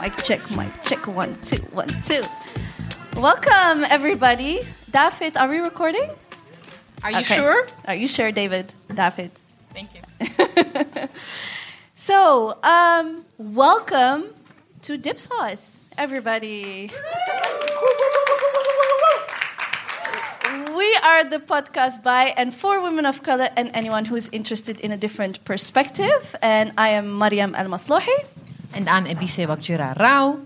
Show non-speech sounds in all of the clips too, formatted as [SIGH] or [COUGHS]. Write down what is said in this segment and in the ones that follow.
Mic check, mic check. One, two, one, two. Welcome, everybody. David, are we recording? Are you Okay. sure? Are you sure, David? David. Thank you. [LAUGHS] So, um, welcome to Dipsaus, everybody. we are the podcast by and for women of color and anyone who is interested in a different perspective. And I am Mariam El Maslouhi. And I'm Ebise Wakjira Rao.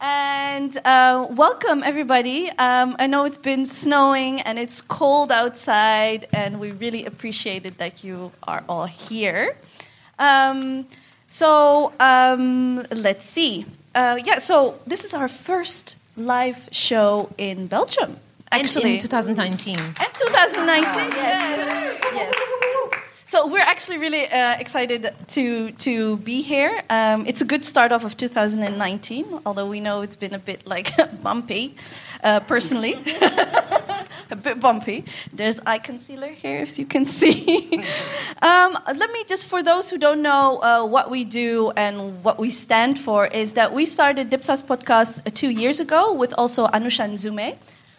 And uh, welcome, everybody. Um, I know it's been snowing and it's cold outside, and we really appreciate it that you are all here. Um, so um, let's see. Uh, yeah, so this is our first live show in Belgium, actually. in 2019. And 2019. yes. Yes. So we're actually really uh, excited to to be here. Um, it's a good start off of 2019, although we know it's been a bit like [LAUGHS] bumpy, uh, personally, [LAUGHS] a bit bumpy. There's eye concealer here, as you can see. [LAUGHS] um, let me just, for those who don't know uh, what we do and what we stand for, is that we started Dipsaus podcast uh, two years ago with also Anousha Nzume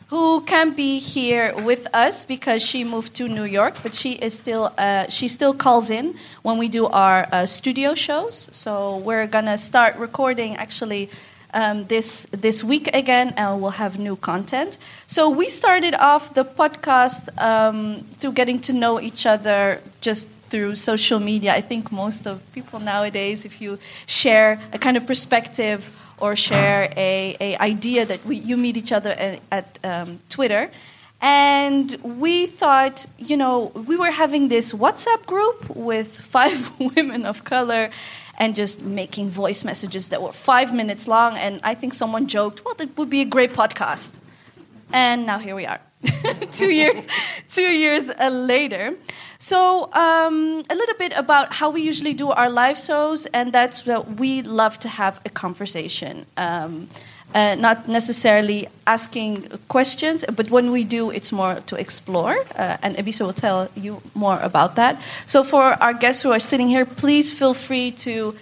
who can't be here with us because she moved to New York, but she is still uh, she still calls in when we do our uh, studio shows. So we're gonna start recording actually um, this this week again, and we'll have new content. So we started off the podcast um, through getting to know each other just through social media. I think most of people nowadays, if you share a kind of perspective or share a, a idea that we, you meet each other at, at um, Twitter. And we thought, you know, we were having this WhatsApp group with [LAUGHS] five women of color and just making voice messages that were five minutes long. And I think someone joked, well, it would be a great podcast. And now here we are, [LAUGHS] two years, two years uh, later. So um, a little bit about how we usually do our live shows, and that's that we love to have a conversation. Um, uh, not necessarily asking questions, but when we do, it's more to explore. Uh, and Ebisa will tell you more about that. So, for our guests who are sitting here, please feel free to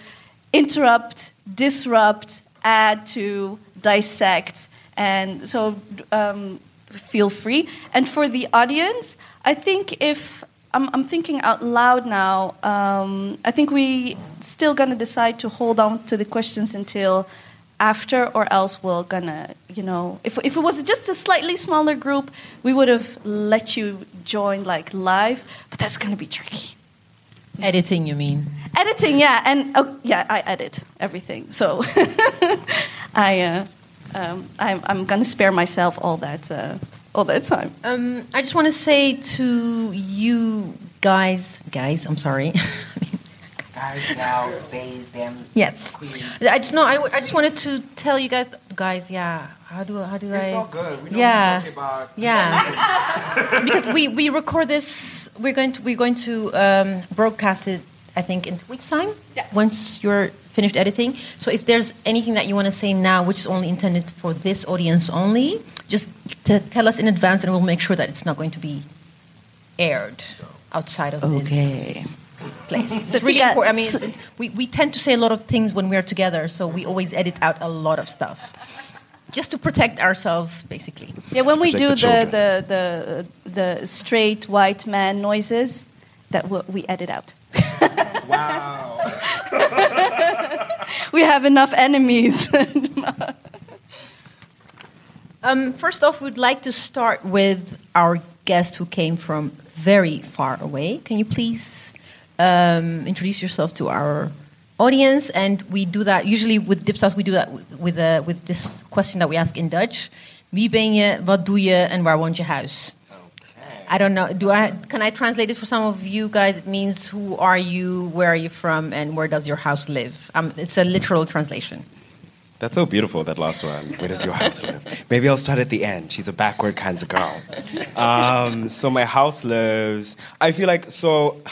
interrupt, disrupt, add to, dissect. And so, um, feel free. And for the audience, I think if I'm, I'm thinking out loud now, um, I think we still gonna decide to hold on to the questions until after, or else we're gonna, you know, if, if it was just a slightly smaller group, we would have let you join like live, but that's gonna be tricky. Editing, you mean? Editing, yeah, and oh, yeah, I edit everything, so [LAUGHS] I, uh, um, I'm, I'm gonna spare myself all that, uh, all that time. Um, I just want to say to you guys, guys, I'm sorry. [LAUGHS] Guys, gals, bays, them. yes. I just know. I, I just wanted to tell you guys, guys. Yeah. How do how do I? It's all good. We know Yeah. what about. Yeah, [LAUGHS] because we, we record this. We're going to we're going to um, broadcast it. I think in two weeks time. Yeah. Once you're finished editing. So if there's anything that you want to say now, which is only intended for this audience only, just to tell us in advance, and we'll make sure that it's not going to be aired outside of this place. [LAUGHS] So it's really important. I mean, it's, we we tend to say a lot of things when we're together, so we always edit out a lot of stuff. Just to protect ourselves, basically. Yeah, when we Protect do the the the, the the straight white man noises, that we, we edit out. Wow. [LAUGHS] We have enough enemies. [LAUGHS] Um, first off, we'd like to start with our guest who came from very far away. Can you please um, introduce yourself to our audience? And we do that usually with Dipsaus. We do that with uh, with this question that we ask in Dutch: Wie ben je? Wat doe je? En waar woont je huis? I don't know. Do I? Can I translate it for some of you guys? It means who are you? Where are you from? And where does your house live? Um, it's a literal translation. That's so beautiful, that last one. Where does your house live? Maybe I'll start at the end. She's a backward kind of girl. Um, so my house lives, I feel like, so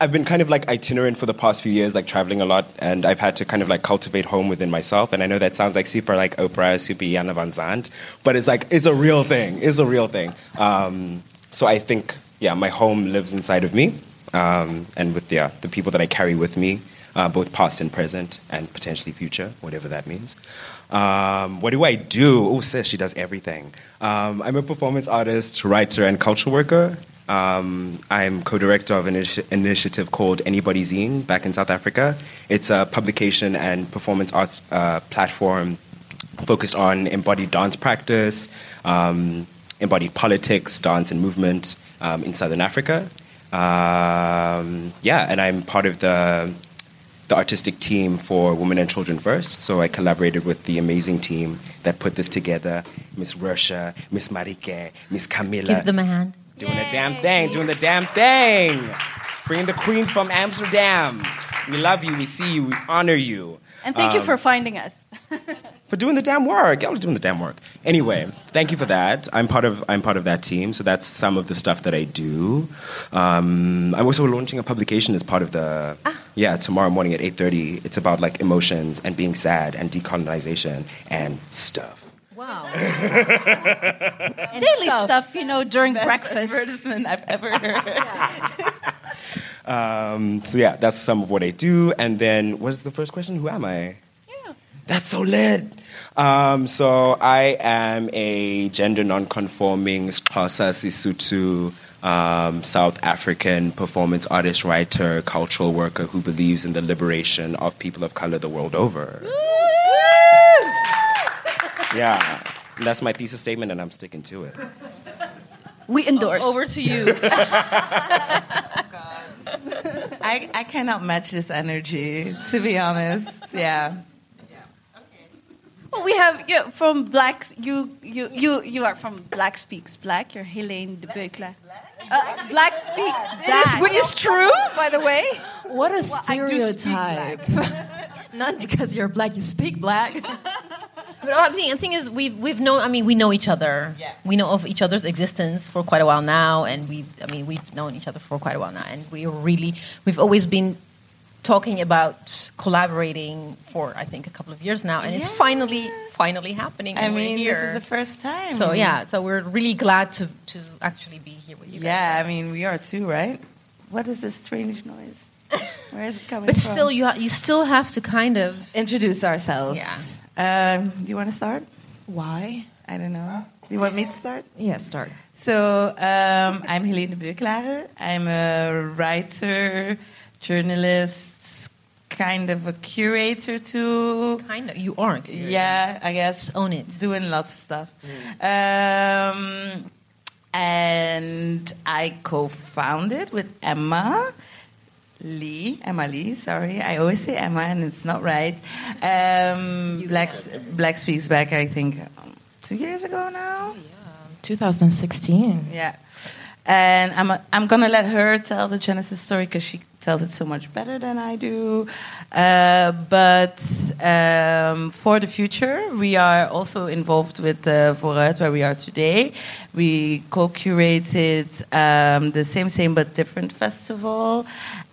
I've been kind of like itinerant for the past few years, like traveling a lot, and I've had to kind of like cultivate home within myself. And I know that sounds like super like Oprah, super Iyanla Vanzant, but it's like it's a real thing. It's a real thing. Um, so I think, yeah, my home lives inside of me, um, and with yeah, the people that I carry with me, uh, both past and present, and potentially future, whatever that means. Um, what do I do? Oh, sis, she does everything. Um, I'm a performance artist, writer, and cultural worker. Um, I'm co-director of an initi- initiative called Anybody Zine back in South Africa. It's a publication and performance art uh, platform focused on embodied dance practice, um, embodied politics, dance, and movement um, in Southern Africa. Um, yeah, and I'm part of the the artistic team for Women and Children First. So I collaborated with the amazing team that put this together: Miss Russia, Miss Marike, Miss Camilla Give them a hand. Doing the damn thing, doing the damn thing. Bringing the queens from Amsterdam. We love you, we see you, we honor you. And thank you for finding us. For doing the damn work. Y'all are doing the damn work. Anyway, thank you for that. I'm part of I'm part of that team, so that's some of the stuff that I do. Um, I'm also launching a publication as part of the yeah tomorrow morning at 8:30. It's about like emotions and being sad and decolonization and stuff. Wow. [LAUGHS] Daily stuff, you know, during breakfast. advertisement I've ever heard. [LAUGHS] Um, so yeah, that's some of what I do. And then what's the first question? Who am I? Yeah. That's so lit. Um, so I am a gender non-conforming Xhosa Sesotho um, South African performance artist, writer, cultural worker who believes in the liberation of people of color the world over. Yeah, and that's my thesis statement, and I'm sticking to it. We endorse. Over to you. [LAUGHS] Oh god. I, I cannot match this energy, to be honest. Yeah. Yeah. Okay. Well, we have yeah, from Black. You you you you are from Black Speaks Black. You're Heleen Debeucklaere. Uh, Black Speaks Black. Which is true, by the way. What a do speak stereotype. [LAUGHS] Not because you're black, you speak black. [LAUGHS] But I'm saying, the thing is, we've we've known. I mean, we know each other. Yeah. We know of each other's existence for quite a while now, and we. I mean, we've known each other for quite a while now, and we really, we've always been talking about collaborating for I think a couple of years now, and it's finally finally happening. I and mean, this is the first time. So yeah, so we're really glad to to actually be here with you. guys. Yeah, I mean, we are too, right? What is this strange noise? [LAUGHS] Where is it coming But from? still, you ha- you still have to kind of. introduce ourselves. Yeah. Um, do you want to start? Why? I don't know. Do you want me to start? Yeah, start. So um, I'm Heleen Beukelaar. I'm a writer, journalist, kind of a curator too. Kind of, you aren't. Yeah, I guess. Just own it. Doing lots of stuff. Um, and I co-founded with Emma Lee. Emma Lee, sorry. I always say Emma and it's not right. Um, Black, Black Speaks Back, I think, um, two years ago now. Yeah. 2016. Yeah. And I'm, I'm going to let her tell the Genesis story because she tells it so much better than I do. Uh, but um, for the future, we are also involved with uh, Vooruit, where we are today. We co curated um, the Same Same But Different festival,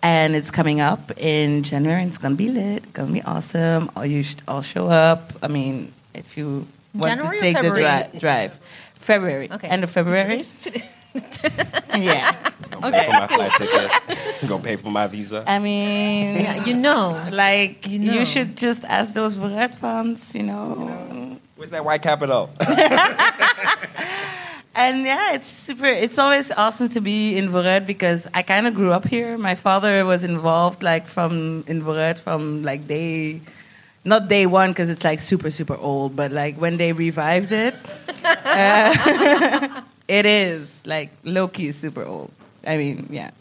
and it's coming up in January. And it's going to be lit, it's going to be awesome. All You should all show up. I mean, if you want January to take the dri- drive. February. Okay. End of February. [LAUGHS] yeah. Gonna pay for my flight ticket. Gonna pay for my visa. I mean, Yeah, you know. like You you, should just ask those Vooruit funds, you know. Where's that white capital? [LAUGHS] [LAUGHS] And yeah, it's super. It's always awesome to be in Vooruit because I kind of grew up here. My father was involved, like from in Vooruit from like day, not day one because it's like super super old, but like when they revived it, uh, [LAUGHS] it is like low key super old. I mean, yeah.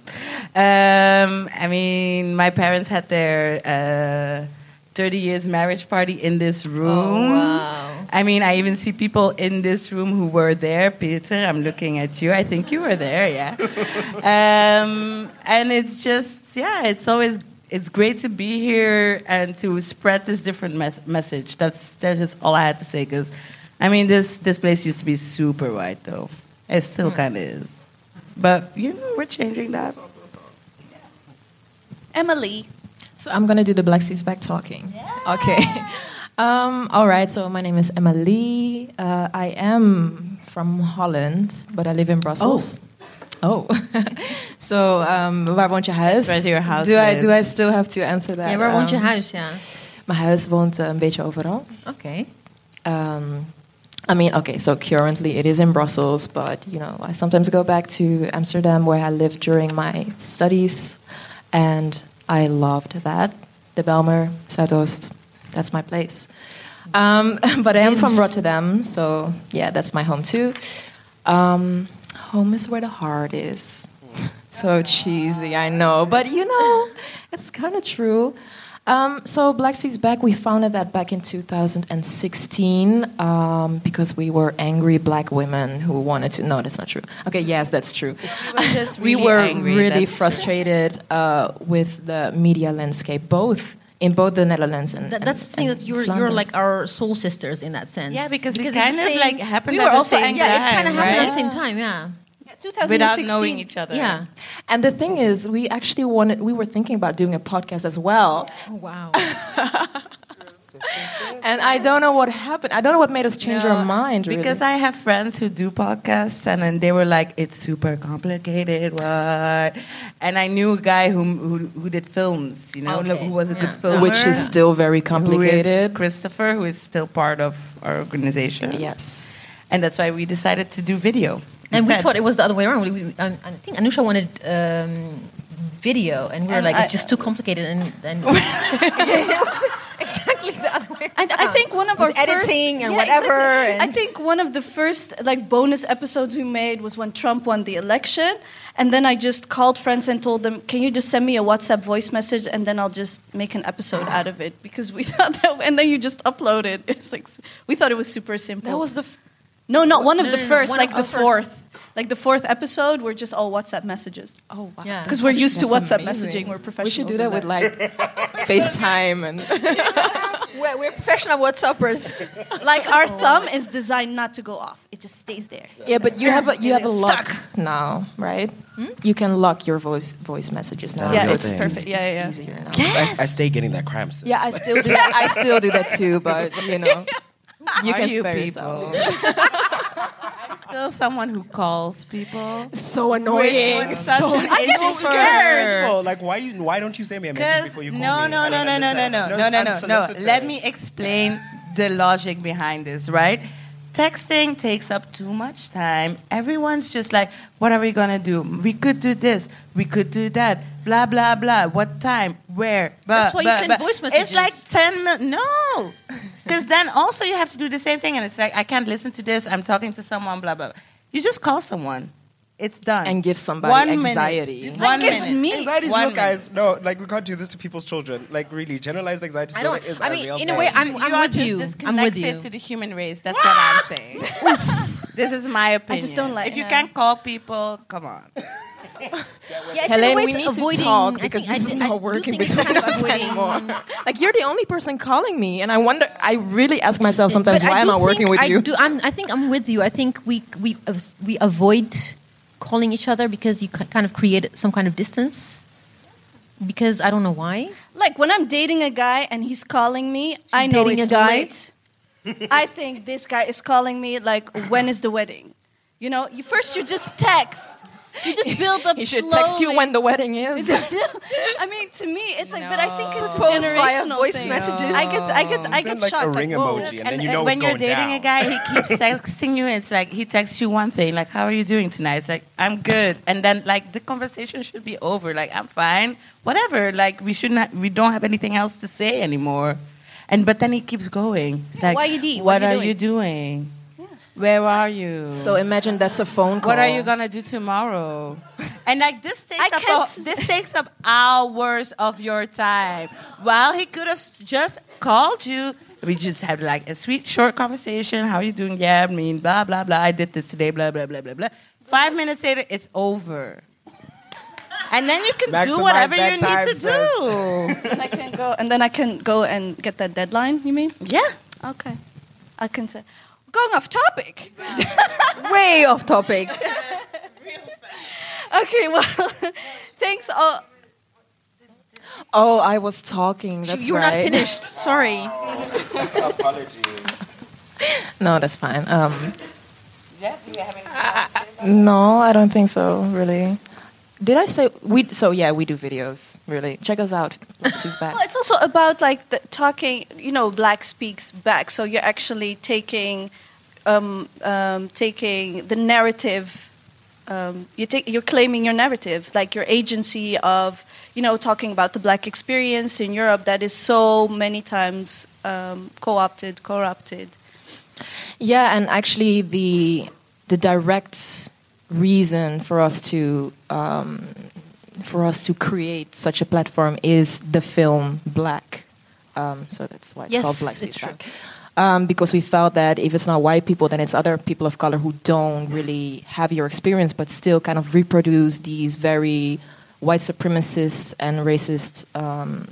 Um, I mean, my parents had their uh, 30 years marriage party in this room. wow. I mean, I even see people in this room who were there. Peter, I'm looking at you. I think you were there, yeah. [LAUGHS] um, and it's just, yeah, it's always it's great to be here and to spread this different mes- message. That's that is all I had to say. Because, I mean, this this place used to be super white, though. It still kind of is, but you know, we're changing that. Emma-Lee. So I'm gonna do the Black Speaks Back talking. Okay. [LAUGHS] Um, all right. So my name is Emma-Lee. Uh, I am from Holland, but I live in Brussels. Oh. [LAUGHS] so um, waar woont je huis? Where's your house Do I do I still have to answer that? Ja, waar woont je Um, huis? Ja. Mijn huis woont uh, een beetje overal. Oké. Um, I mean, okay, so currently it is in Brussels, but you know, I sometimes go back to Amsterdam where I lived during my studies, and I loved that. De Bijlmer, Zuidoost, that's my place. Um, [LAUGHS] but I am from Rotterdam, so yeah, that's my home too. Um, home is where the heart is. [LAUGHS] So cheesy, I know, but you know, it's kind of true. Um, so Black Speaks Back, we founded that back in 2016 um, because we were angry black women who wanted to. No, that's not true. Okay, yes, that's true. were just [LAUGHS] we were angry, really frustrated uh, with the media landscape, both in both the Netherlands and. That, and- that's the thing that you're you're like our soul sisters in that sense. Yeah, because, we it's kind of same- like happened we at were the also same angry. time, Yeah, it kind of happened right? at the same time. Yeah. Yeah, 2016. Without knowing each other. Yeah. And the thing is, we actually wanted. We were thinking about doing a podcast as well, Oh, wow. [LAUGHS] and I don't know what happened. I don't know what made us change our mind. Really. Because I have friends who do podcasts, and then they were like, "It's super complicated." What? And I knew a guy who who, who did films, you know, Okay, who was a good yeah. filmer, which is still very who is complicated. Christopher, who is still part of our organization. Yes. and that's why we decided to do video. And we thought it was the other way around. We, we, I think Anousha wanted um, video, and we were And like, I- it's just too complicated. And then [LAUGHS] [LAUGHS] exactly the other way I, around. I think one of our editing first, and Yeah, whatever. exactly. I think one of the first like bonus episodes we made was when Trump won the election, and then I just called friends and told them, "Can you just send me a WhatsApp voice message, and then I'll just make an episode out of it because we [LAUGHS] thought that, and then you just upload it. It's like we thought it was super simple. That was the. F- no, not one of No, the no, no, first, one like of the our first. fourth, like the fourth episode. We're just all WhatsApp messages oh wow. Yeah. because we're used to WhatsApp amazing. messaging. We're professional. We should do in that with like [LAUGHS] FaceTime and. [LAUGHS] we're, we're professional WhatsAppers. [LAUGHS] like our thumb is designed not to go off; it just stays there. Yeah, but you have a you have a lock stuck. now, right? Hmm? You can lock your voice voice messages now. Yeah, so it's easy- perfect. Yeah, yeah, yeah. it's easier now. I, I stay getting that cramps. Yeah, I still do. That. I still do that too, but you know, you Are can you spare people? yourself. [LAUGHS] I'm still someone who calls people. So annoying. It's such So an I get introvert. scared. Well, like why you why don't you send me a message before you call no, me? no, no, no, no, no, no, no, no, no, no. Let me explain the logic behind this, right? Texting takes up too much time. Everyone's just like, what are we gonna do? We could do this. We could do that. Blah blah blah. What time? Where? Blah, That's why you send blah. voice It's like ten minutes. No, because then also you have to do the same thing, and it's like I can't listen to this. I'm talking to someone. Blah blah. blah. You just call someone. It's done. And give somebody One anxiety. Minute. That One gives minute. me Anxiety is One real, minute. guys. No, like we can't do this to people's children. Like really, generalized anxiety I disorder don't. is I a mean, real in a way, I'm, I'm are with you. I'm with disconnected you. to the human race. That's what I'm [LAUGHS] saying. this is my opinion. I just don't like If you her. can't call people, come on. Yeah, Heleen, in a way we need avoiding, to talk I because think- I this is not working between us avoiding- anymore. [LAUGHS] Like you're the only person calling me, and I wonder. I really ask myself sometimes, But why am do I working with I you? Do, I'm, I think I'm with you. I think we we uh, we avoid calling each other because you kind of create some kind of distance. Because I don't know why. Like when I'm dating a guy and he's calling me, I know dating a it's guy? late. I think this guy is calling me like, when is the wedding? You know, you first you just text. You just build up. [LAUGHS] He should text you when the wedding is. [LAUGHS] I mean, to me, it's like, but I think it's a Propose via generational voice thing. messages. I get, I get, I Send get like shocked. a ring like, emoji, and then you know when what's you're going dating down. a guy, he keeps [LAUGHS] texting you. It's like he texts you one thing, like "How are you doing tonight?" It's like "I'm good," and then like the conversation should be over. Like "I'm fine," whatever. Like we should not. We don't have anything else to say anymore. And but then he keeps going. It's like, why you de- What, what are you doing? Where are you? So imagine that's a phone call. What are you gonna do tomorrow? [LAUGHS] And like this takes I up can't a- s- this takes up hours of your time. While he could have just called you, we just had like a sweet short conversation. How you doing? Yeah, I mean, blah blah blah. I did this today. Blah blah blah blah blah. Five minutes later, it's over. And then you can do whatever you need to do. [LAUGHS] And I can go, and then I can go and get that deadline. You mean? yeah. Okay. I can say, going off topic. [LAUGHS] Way off topic. [LAUGHS] Okay, well, [LAUGHS] thanks all. Oh, I was talking. That's you were not finished. Sorry. Apologies. No, that's fine. Um, Yeah, do you have anything else to say about no, I don't think so. Really. Did I say we? So yeah, we do videos. Really, check us out. Let's who's back. [LAUGHS] Well, it's also about like the talking. You know, black speaks back. So you're actually taking, um, um, taking the narrative. Um, you take, you're claiming your narrative, like your agency of, you know, talking about the black experience in Europe that is so many times um, co-opted, corrupted. Yeah, and actually, the the direct reason for us to um, for us to create such a platform is the film Black. Um, so that's why it's Yes, called Black. Back. Um, because we felt that if it's not white people, then it's other people of color who don't really have your experience, but still kind of reproduce these very white supremacist and racist um,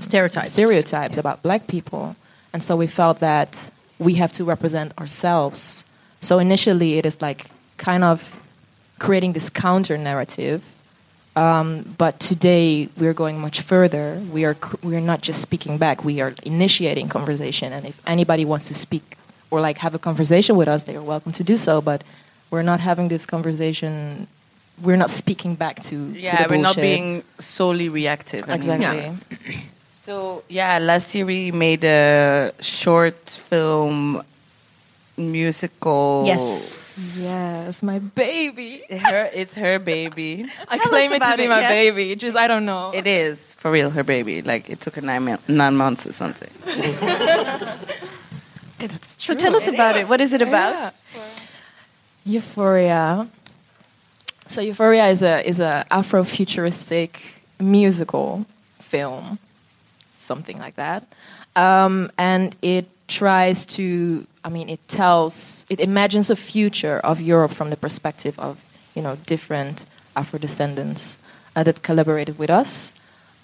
Stereotypes. stereotypes about black people. And so we felt that we have to represent ourselves. So initially, it is like kind of creating this counter narrative. Um, but today, we're going much further. We are, we are not just speaking back, we are initiating conversation. And if anybody wants to speak or like have a conversation with us, they are welcome to do so. But we're not having this conversation. We're not speaking back to, to Yeah, the we're not being solely reactive. exactly. So yeah, last year we made a short film musical. Yes. Yes, my baby. her, it's her baby. [LAUGHS] I Tell claim it to be it, my yeah. baby. Just I don't know. It is for real her baby. Like it took her nine nine months or something. [LAUGHS] That's true. So tell us about it. What is it about? Euphoria. So Euphoria is a is a Afrofuturistic musical film, something like that, um, and it tries to. I mean, it tells, it imagines a future of Europe from the perspective of you know different Afro descendants uh, that collaborated with us,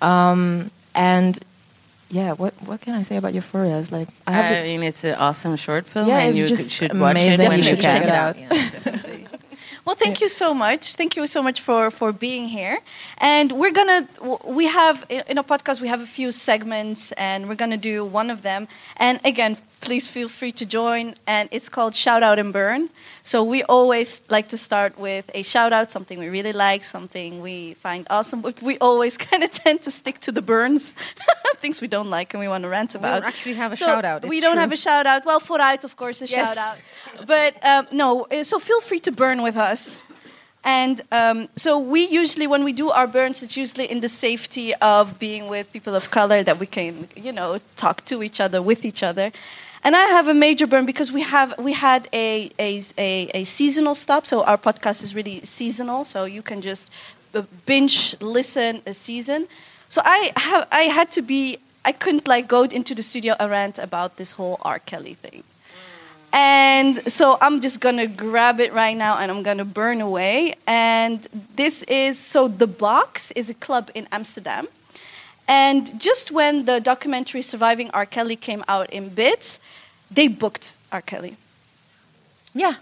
um, and yeah, what what can I say about Euphoria? It's like I have I the, mean, it's an awesome short film, Yeah, and it's you just could, should watch it amazing. when You you should check can. it out. [LAUGHS] Well, thank you so much. Thank you so much for for being here. And we're gonna we have in a podcast we have a few segments, and we're gonna do one of them. And again, please feel free to join. And it's called Shout Out and Burn. So we always like to start with a shout out, something we really like, something we find awesome. But we always [LAUGHS] kind of tend to stick to the burns, [LAUGHS] things we don't like and we want to rant about. We don't actually have a So shout out. We don't true. have a shout out. Well, for out, of course, a Yes. shout out. But um, no, uh, so feel free to burn with us. And um, so we usually, when we do our burns, it's usually in the safety of being with people of color that we can, you know, talk to each other, with each other. And I have a major burn because we have we had a a, a, a seasonal stop. So our podcast is really seasonal. So you can just uh, binge listen a season. So I have I had to be I couldn't like go into the studio and rant about this whole R. Kelly thing. And so I'm just gonna grab it right now and I'm gonna burn away. And this is so The Box is a club in Amsterdam. And just when the documentary Surviving R. Kelly came out in bits, they booked R. Kelly. Yeah.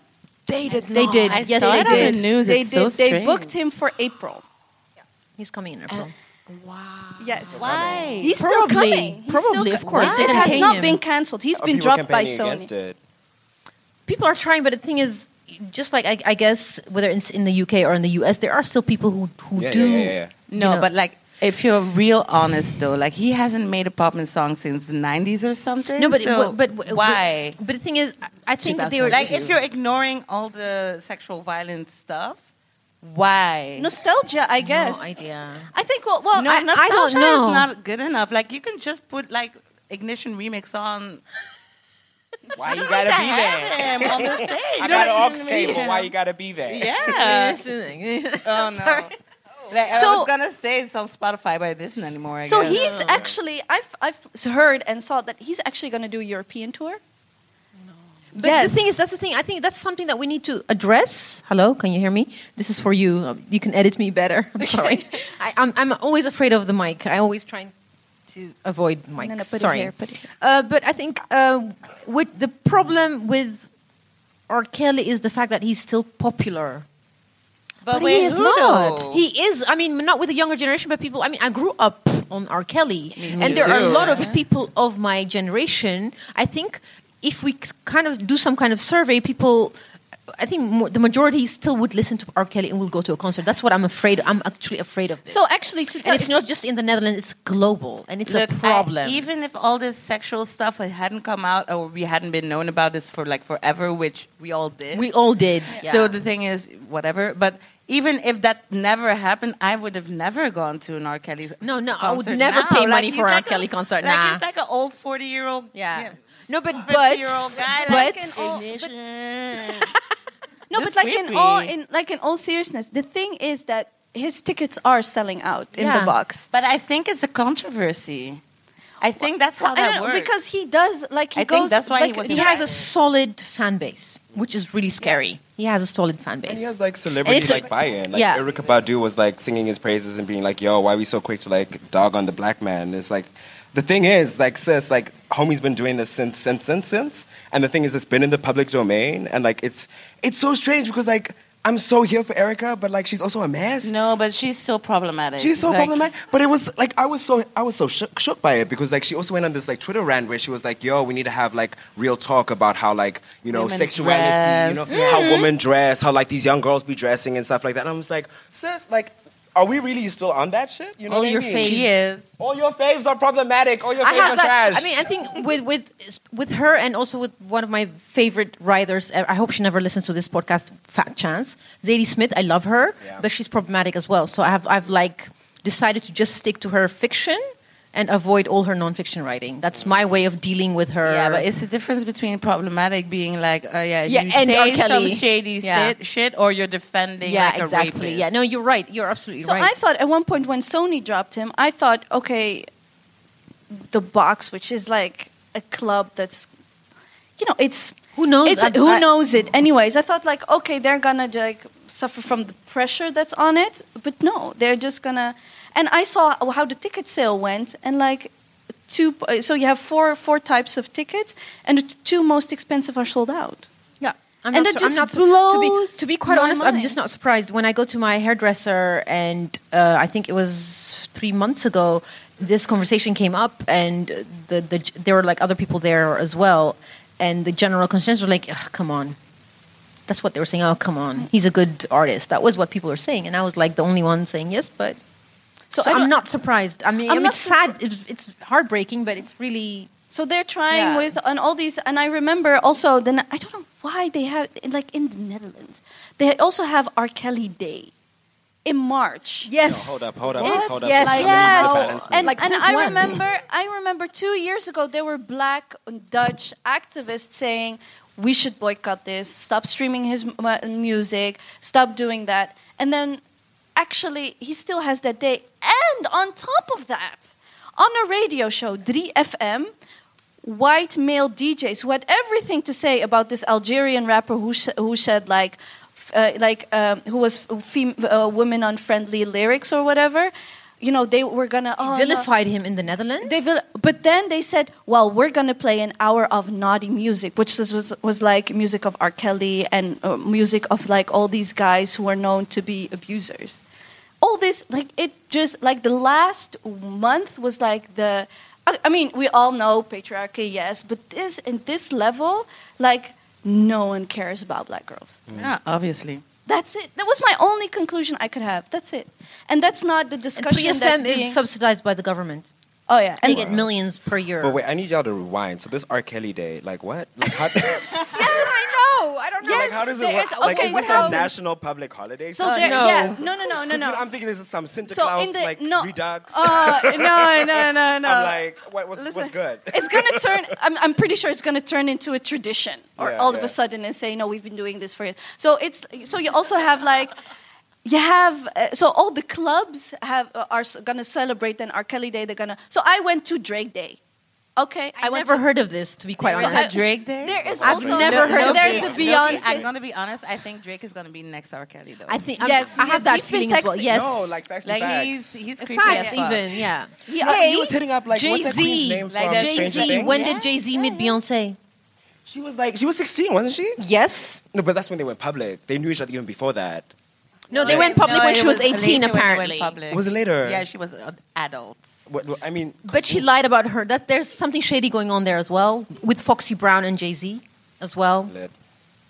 They did. They did. I yes, saw they did. the news. they it's did. so they strange. booked him for April. He's coming in uh, April. Wow. Yes. Why? He's still Probably. coming. He's Probably, still of co- course. It has not him. been cancelled. He's Are been dropped by campaigning Sony. against it? people are trying, but the thing is, just like I, I guess whether it's in the UK or in the US, there are still people who who Yeah, do. yeah, yeah, yeah. No, you know. but like if you're real honest though, like he hasn't made a poppin' song since the '90s or something. No, but so but, but why? But, but the thing is, I- I think that they were like if you're ignoring all the sexual violence stuff, why? Nostalgia, I guess. no idea. I think. Well, well no, I, I don't nostalgia know. is not good enough. Like you can just put like ignition remix on. [LAUGHS] Why you gotta be there? The. [LAUGHS] I got an don't aux have to table. Why you gotta be there? Yeah. [LAUGHS] oh no. Like, I So- was gonna say it's on Spotify, but it isn't anymore. I So guess. he's actually, I've, I've heard and saw that he's actually going to do a European tour. But Yes. the thing is, that's the thing. I think that's something that we need to address. Hello, can you hear me? This is for you. Um, You can edit me better. [LAUGHS] I'm sorry. [LAUGHS] I, I'm, I'm always afraid of the mic. I always try to avoid mics. No, no, put it sorry. here, put it here. Uh, but I think uh, with the problem with R. Kelly is the fact that he's still popular. But, wait, he is who not. though? He is. I mean, not with the younger generation, but people. I mean, I grew up on R. Kelly, and too. there are a lot of people of my generation. I think if we kind of do some kind of survey, people. I think mo- the majority still would listen to R. Kelly and will go to a concert. That's what I'm afraid. I'm actually afraid of this. So actually, to tell and it's not just in the Netherlands; it's global, and it's Look, a I- problem. even if all this sexual stuff hadn't come out or we hadn't been known about this for like forever, which we all did. we all did. So the thing is, whatever. But even if that never happened, I would have never gone to an R. Kelly. No, no, I would never now. pay money he's for an R. like a- Kelly concert, Like nah. he's like an old forty-year-old. yeah. No, but but 50-year-old but like, in all- ignition. No, Just but like in creepy. all in like in all seriousness, the thing is that his tickets are selling out in Yeah. the box. But I think it's a controversy. I think that's how Well, that works. because he does like he I think that's why he like, was he has a solid fan base, which is really scary. He has a solid fan base. And he has like celebrity it's a- like buy-in. Like yeah. Erykah Badu was like singing his praises and being like, "Yo, why are we so quick to like dog on the black man?" It's like the thing is, like sis, like homie's been doing this since since since since. And the thing is, it's been in the public domain, and like it's it's so strange because like I'm so here for Erykah, but like she's also a mess. no, but she's so problematic. She's so Like, problematic. But it was like I was so I was so shook, shook by it because like she also went on this like Twitter rant where she was like, "Yo, we need to have like real talk about how like you know Women sexuality, you know dress. how mm-hmm. women dress, how like these young girls be dressing and stuff like that." And I was like, "Sis, like, are we really still on that shit? You know All what I your mean? faves. She is. All your faves are problematic. All your faves have are trash. I mean, I think with with with her and also with one of my favorite writers. I hope she never listens to this podcast. Fat chance, Zadie Smith. I love her, Yeah. but she's problematic as well. So I have I've like decided to just stick to her fiction and avoid all her nonfiction writing. That's my way of dealing with her. Yeah, but it's the difference between problematic being like, oh yeah, Yeah, you and say R. Kelly. some shady Yeah. shit, shit, or you're defending yeah, like a exactly. rapist. Yeah, no, you're right. You're absolutely So right. I thought at one point when Sony dropped him, I thought, okay, the box, which is like a club that's, you know, it's who knows? it's I- who I- knows it. Anyways, I thought like, okay, they're gonna like suffer from the pressure that's on it, but no, they're just gonna. And I saw how the ticket sale went, and like two. So you have four four types of tickets, and the two most expensive are sold out. Yeah. I'm And not, it su- I'm just not to be to be quite honest. I'm just not surprised when I go to my hairdresser, and uh, I think it was three months ago. This conversation came up, and the, the there were like other people there as well, and the general consensus were like, "Come on." That's what they were saying. Oh, come on, he's a good artist. That was what people were saying, and I was like the only one saying yes. But so, I I'm don't- surprised. I mean, I'm I mean, not it's sad. It's, it's heartbreaking, but it's really So they're trying Yeah. with on all these, and I remember also Then I don't know why they have like in the Netherlands they also have R. Kelly Day in March. yes. hold up, hold up, Yes, hold up. yes, Let me yes. And, Like, and I when? remember, I remember two years ago there were black Dutch activists saying we should boycott this, stop streaming his m- uh, music, stop doing that, and then actually he still has that day. And on top of that, on a radio show, 3FM, white male DJs who had everything to say about this Algerian rapper who sh- who said like uh, like um, who was fem- uh, women unfriendly lyrics or whatever. You know they were gonna oh, no. vilified him in the Netherlands. They vil- but then they said, well, we're gonna play an hour of naughty music, which was was, was like music of R. Kelly and uh, music of like all these guys who are known to be abusers. All this, like it just like the last month was like the. I, I mean, we all know patriarchy, yes, but this in this level, like no one cares about black girls. Mm. Yeah, obviously. That's it. That was my only conclusion I could have. That's it. And that's not the and discussion that's 3FM being. is subsidized by the government. oh yeah, They and get millions per year. But wait, I need y'all to rewind. So this R. Kelly Day, like what? Like how, [LAUGHS] I know. I don't know. like how does it work? is- like is this so- a national public holiday? So Uh, there- no. no. Yeah, no, no, no, no, no. I'm thinking this is some Santa So Claus the- like no. redux. Uh, no, no, no, [LAUGHS] no. I'm like, what, what's, Listen, what's good? it's gonna [LAUGHS] turn. I'm, I'm pretty sure it's gonna turn into a tradition, or Yeah, all of a sudden and say, no, we've been doing this for it. So it's so you also have like. You have uh, so all the clubs have uh, are gonna celebrate then R. Kelly Day. They're gonna. So I went to Drake Day. Okay, I went never to, heard of this, to be quite There's honest. a Drake Day. There is I've also never heard no, of There's this. a No, Beyonce. I'm gonna be honest. I think Drake is gonna be next R. Kelly though. I think I'm, Yes, I have that he's been feeling as well. Yes, No, like facts like facts. he's he's creepy facts as fuck. even. Yeah. He- No, okay, he was hitting up like what's that queen's Jay-Z. name Like from that Jay Stranger Z. Things? When did Jay Z meet Beyonce? She was like she was 16, wasn't she? Yes. No, but that's when they went public. They knew each other even before that. No, they went public No, when it she was later 18, when they went apparently. public. Was it later? Yeah, she was uh, an adult. What, what- I mean, But she lied about her. That there's something shady going on there as well with Foxy Brown and Jay Z as well. lit.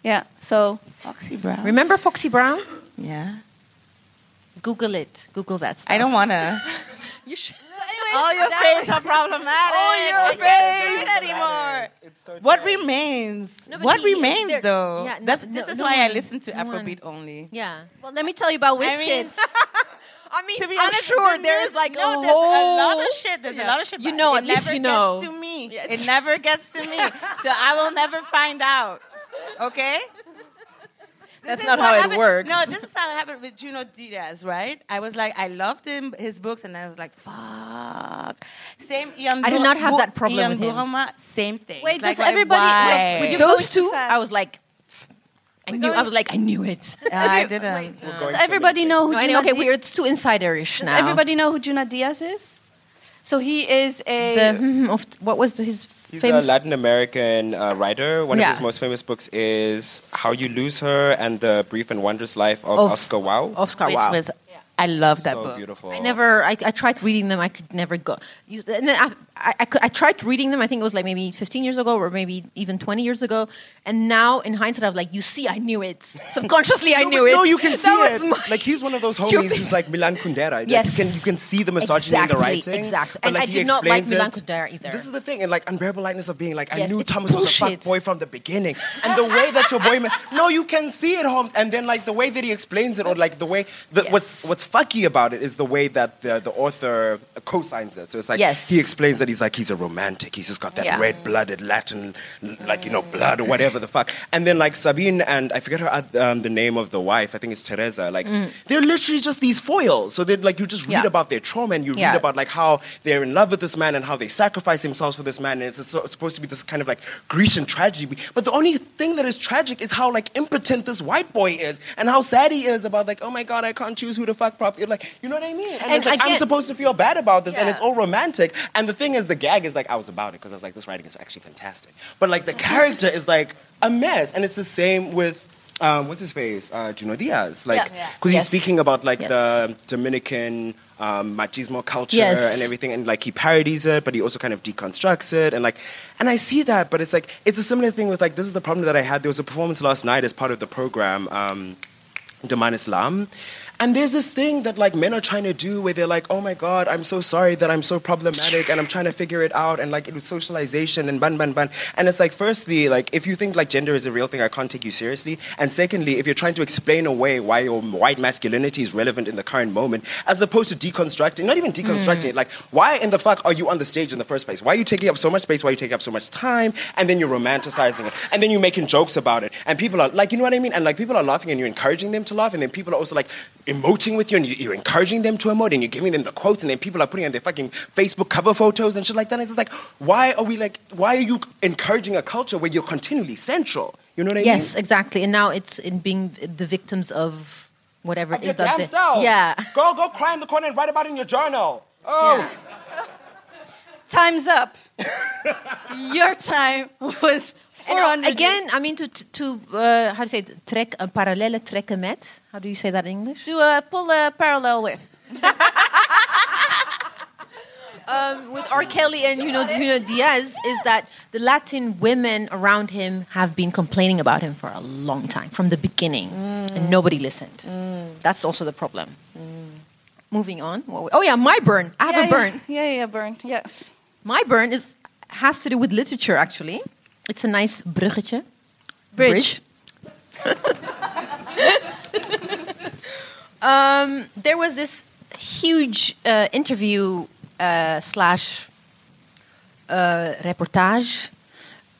Yeah. So Foxy Brown. Remember Foxy Brown? Yeah. Google it. Google that stuff. I don't want to. [LAUGHS] You should. All your face are problematic. Oh, your I can't do face. it anymore. It's so What true. remains? No, what he- remains, there- though? yeah, no, That's, no, this is no why I listen to. Afrobeat only. Yeah. well, let me tell you about I mean, [LAUGHS] I mean, to be I'm honest, sure the there is like no, a there's whole a lot of shit. There's Yeah. a lot of shit. You know, at least you know. Gets to me. Yeah, it's it never gets to me. [LAUGHS] so I will never find out. Okay. That's not what how it works. No, this is how it happened with Junot Diaz, right? I was like, I loved him, his books, and I was like, fuck. Same Ian. I did not have that problem Ian with him. Buruma, same thing. Wait, Like, does like, everybody- why? wait, would Those two. I was like, I knew. I was like, I knew it. I didn't. We're Does everybody many know who No, I okay, Di- we're, it's too insiderish Does now. everybody know who Junot Diaz is? So he is a the hmm, of what was the- his He's famous? a Latin American uh, writer. One Yeah. of his most famous books is How You Lose Her and the Brief and Wondrous Life of, Of- Oscar Wao. Oscar Which Wao. was, I love that so book. beautiful. I never. I, I tried reading them. I could never go. You, and then I, I, I, could, I tried reading them. I think it was like maybe 15 years ago, or maybe even 20 years ago. And now, in hindsight, I was like, "You see, I knew it. Subconsciously, I knew it." No, you can see That it. Like he's one of those [LAUGHS] homies who's like Milan Kundera. Like, Yes. you can you can see the misogyny in the Exactly, writing. exactly. but, And like, I he did not like explains Milan it. Kundera either. This is the thing, and like unbearable lightness of being like, I knew Thomas was a bullshit. fuck boy from the beginning, and the way that your boy, no, you can see it, Holmes, and then like the way that he explains it, or like the way the, Yes. what's what's fucky about it is the way that the, the author co-signs it. So it's like Yes. he explains that he's like he's a romantic. He's just got that Yeah. red-blooded Latin, like you know, blood or whatever the fuck. And then like Sabine and I forget her um, the name of the wife. I think it's Teresa. Like they're literally just these foils. So they like you just read Mm. Yeah. about their trauma and you read about like how they're in love with this man and how they sacrifice themselves for this man. And it's, it's supposed to be this kind of like Grecian tragedy. But the only thing that is tragic is how like impotent this white boy is and how sad he is about like, oh my god, I can't choose who to fuck properly. Like, you know what I mean? And, And it's like, I'm supposed to feel bad about this, and it's all romantic. And the thing is, the gag is like, I was about it because I was like, this writing is actually fantastic. But like, the character is like a mess, and it's the same with. Um, what's his face? Uh, Junot Diaz. Like, Yeah. Yeah. because Yes. he's speaking about like Yes. the Dominican um, machismo culture Yes. and everything, and like he parodies it, but he also kind of deconstructs it, and like, and I see that, but it's like it's a similar thing with like this is the problem that I had. There was a performance last night as part of the program. Um, Daman Islam. And there's this thing that like men are trying to do where they're like, oh my God, I'm so sorry that I'm so problematic and I'm trying to figure it out and like it was socialization and ban ban ban. And it's like firstly, like if you think like gender is a real thing, I can't take you seriously. And secondly, if you're trying to explain away why your white masculinity is relevant in the current moment, as opposed to deconstructing, not even deconstructing it, like why in the fuck are you on the stage in the first place? Why are you taking up so much space? Why are you taking up so much time? And then you're romanticizing it. And then you're making jokes about it. And people are like, you know what I mean? And like people are laughing and you're encouraging them to laugh. And then people are also like emoting with you and you- you're encouraging them to emote and you're giving them the quotes. And then people are putting on their fucking Facebook cover photos and shit like that. And it's just like, why are we like, why are you encouraging a culture where you're continually central? You know what I yes, mean? Yes, exactly. And now it's in being the victims of whatever Of it your is that damn they, self. yeah. Go, go cry in the corner and write about it in your journal. Oh. time's up. [LAUGHS] Your time was And, uh, again, I mean to to uh, how do you say it? Trek een parallelle trekken met. How do you say that in English? to uh, pull a parallel with. [LAUGHS] um, with R. Kelly and you know, Junot Diaz is that the Latin women around him have been complaining about him for a long time from the beginning, and nobody listened. That's also the problem. Moving on. Oh yeah, my burn. I have yeah, a burn. Yeah, yeah, yeah, burn. Yes. My burn is has to do with literature. Actually, it's a nice bruggetje. Bridge. [LAUGHS] um, there was this huge uh, interview uh, slash uh, reportage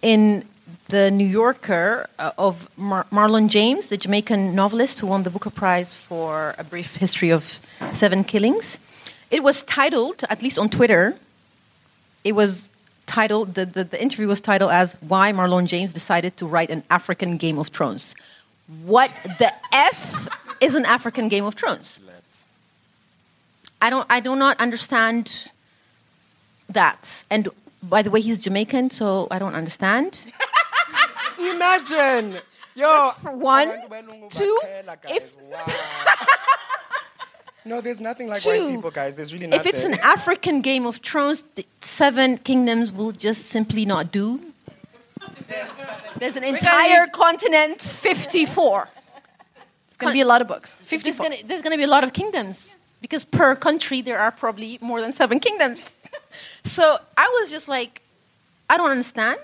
in the New Yorker uh, of Mar- Marlon James, the Jamaican novelist who won the Booker Prize for A Brief History of Seven Killings. It was titled, at least on Twitter, it was titled, the, the, the interview was titled as Why Marlon James Decided to Write an African Game of Thrones. What the F is an African Game of Thrones? I don't, I do not understand that. And by the way, he's Jamaican, so I don't understand. [LAUGHS] Imagine Yo, for one. Two, if- [LAUGHS] no, there's nothing like Two, white people, guys. There's really nothing. If it's an African Game of Thrones, the seven kingdoms will just simply not do. There's an entire continent. 54. It's going to be a lot of books. 54. there's gonna be a lot of kingdoms because per country there are probably more than seven kingdoms. [LAUGHS] so I was just like, I don't understand.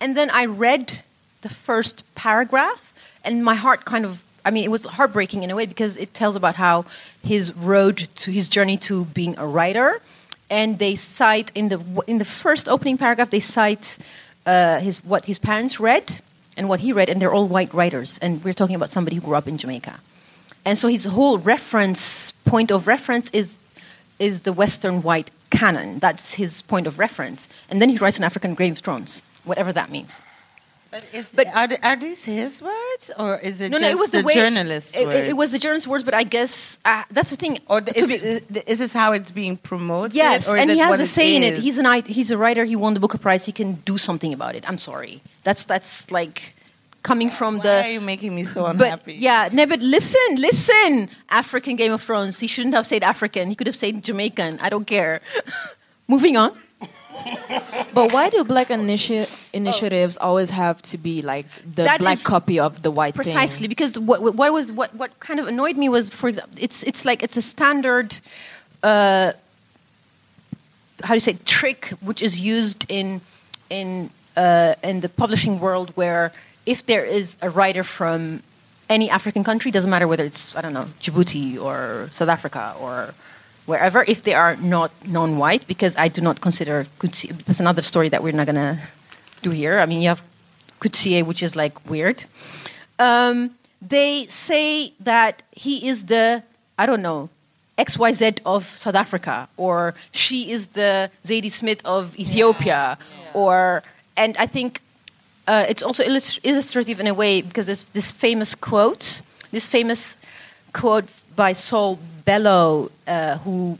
And then I read the first paragraph, and my heart kind of, I mean, it was heartbreaking in a way because it tells about how his road to his journey to being a writer. And they cite in the in the first opening paragraph, they cite uh, his what his parents read and what he read, and they're all white writers. And we're talking about somebody who grew up in Jamaica. And so his whole reference point of reference is is the Western white canon. That's his point of reference. And then he writes an African Game of Thrones, whatever that means. But, is, But- are, are these his words or is it no, just no, it was the, way journalist's it, words? it, it was the journalist's words, but I guess uh, that's the thing. Or To is, it, is, is this how it's being promoted? yes, and he has a say in it. He's an he's a writer. He won the Booker Prize. He can do something about it. I'm sorry. That's that's like coming from the Why the are you making me so But unhappy? yeah, no, but listen, listen. African Game of Thrones. He shouldn't have said African. He could have said Jamaican. I don't care. [LAUGHS] Moving on. [LAUGHS] But why do black initi- initiatives always have to be like the That black copy of the white thing? Precisely because what, what what was what what kind of annoyed me was, for example, it's it's like it's a standard. Uh, how do you say trick which is used in in uh, in the publishing world where if there is a writer from any African country doesn't matter whether it's I don't know Djibouti or South Africa or wherever if they are not non-white because I do not consider Coetzee that's another story that we're not gonna do here. I mean you have Coetzee which is like weird. Um, they say that he is the I don't know XYZ of South Africa, or she is the Zadie Smith of Ethiopia, or and I think uh, it's also illustrative in a way because it's this famous quote, this famous quote by Saul Bellow, uh, who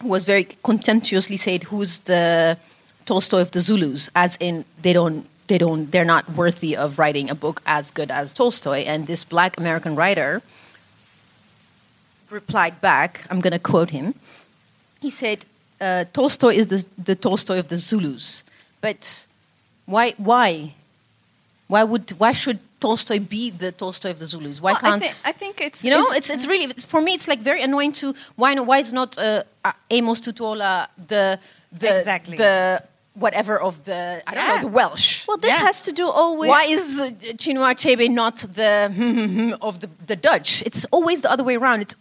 who was very contemptuously said, "Who's the Tolstoy of the Zulus?" As in, they don't, they don't, they're not worthy of writing a book as good as Tolstoy. And this Black American writer replied back. I'm going to quote him. He said, uh, "Tolstoy is the, the Tolstoy of the Zulus, but why? Why? Why would? Why should Tolstoy be the Tolstoy of the Zulus? Why Well, can't?" I, think, I think it's you know, it's- it's it's really it's, for me. It's like very annoying to why no, why is not uh, uh, Amos Tutuola the the Exactly. the whatever of the I don't Yeah. know the Welsh. well, this Yeah. has to do always. Why is uh, Chinua Achebe not the [LAUGHS] of the, the Dutch? It's always the other way around. It's,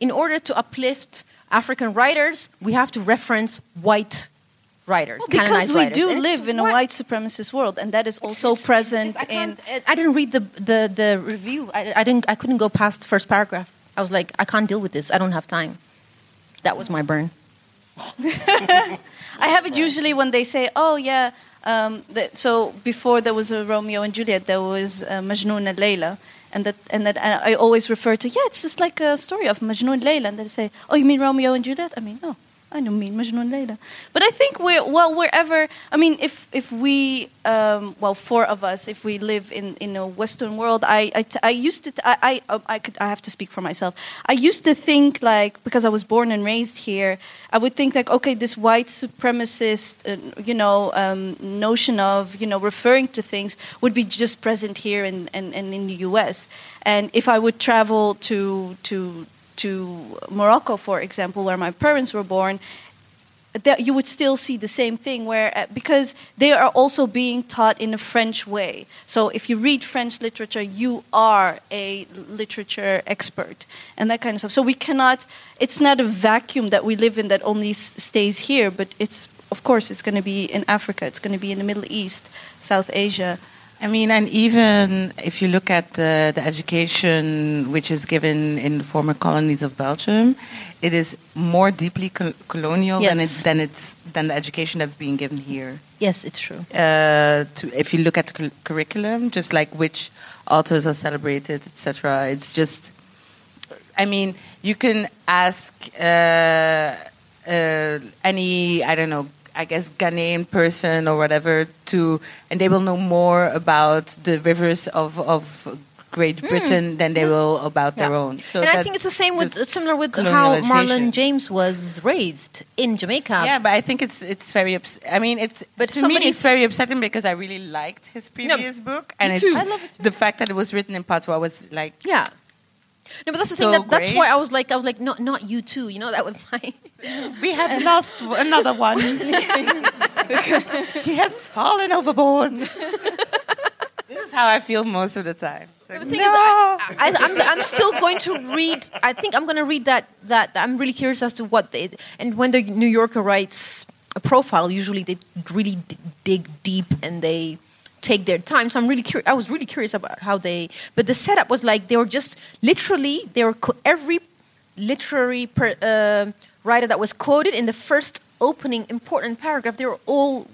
in order to uplift African writers, we have to reference white writers, Well, because we writers. do And it's live in a white supremacist world, and that is also it's- it's present just- I in. I didn't read the the, the review. I, I didn't. I couldn't go past the first paragraph. I was like, I can't deal with this. I don't have time. That was my burn. [LAUGHS] I have it usually when they say, "Oh yeah." Um, that, so before there was a Romeo and Juliet, there was uh, Majnun and Layla, and that and that and I always refer to, yeah, it's just like a story of Majnun and Layla, and they say, "Oh, you mean Romeo and Juliet?" I mean, no, I don't mean Majnun Layla. But I think we're well, wherever. I mean, if if we, um, well, four of us, if we live in in a Western world, I I, used to I I, um, I could I have to speak for myself. I used to think like because I was born and raised here, I would think like okay, this white supremacist, uh, you know, um, notion of you know referring to things would be just present here and and, and in the U.S. And if I would travel to to to Morocco, for example, where my parents were born, that you would still see the same thing where uh, because they are also being taught in a French way. So if you read French literature, you are a literature expert and that kind of stuff. So we cannot. It's not a vacuum that we live in that only stays here, but it's of course it's going to be in Africa. It's going to be in the Middle East, South Asia. I mean, and even if you look at uh, the education which is given in the former colonies of Belgium, it is more deeply col- colonial than, it, than it's than the education that's being given here. Yes, it's true. Uh, to, if you look at the cur- curriculum, just like which authors are celebrated, etc., it's just. I mean, you can ask uh, uh, any I don't know I guess Ghanaian person or whatever to, and they will know more about the rivers of of Great hmm. Britain than they hmm. will about their own. So and I think it's the same with similar with how. Marlon James was raised in Jamaica. Yeah, but I think it's it's very. Ups- I mean, it's But to me it's very upsetting because I really liked his previous book, and it's. I love it too. the fact that it was written in patois was like Yeah. No, but that's the So thing. That, that's why I was like, I was like, not not you too. You know, that was my. [LAUGHS] we have lost another one. [LAUGHS] he has fallen overboard. [LAUGHS] this is how I feel most of the time. Like, The thing no. is, I, I'm still going to read. I think I'm going to read that. That I'm really curious as to what they. And when the New Yorker writes a profile, usually they really d- dig deep and they take their time. So I'm really curious. I was really curious about how they. But the setup was like they were just literally they were co- every literary per, uh, writer that was quoted in the first opening important paragraph. They were all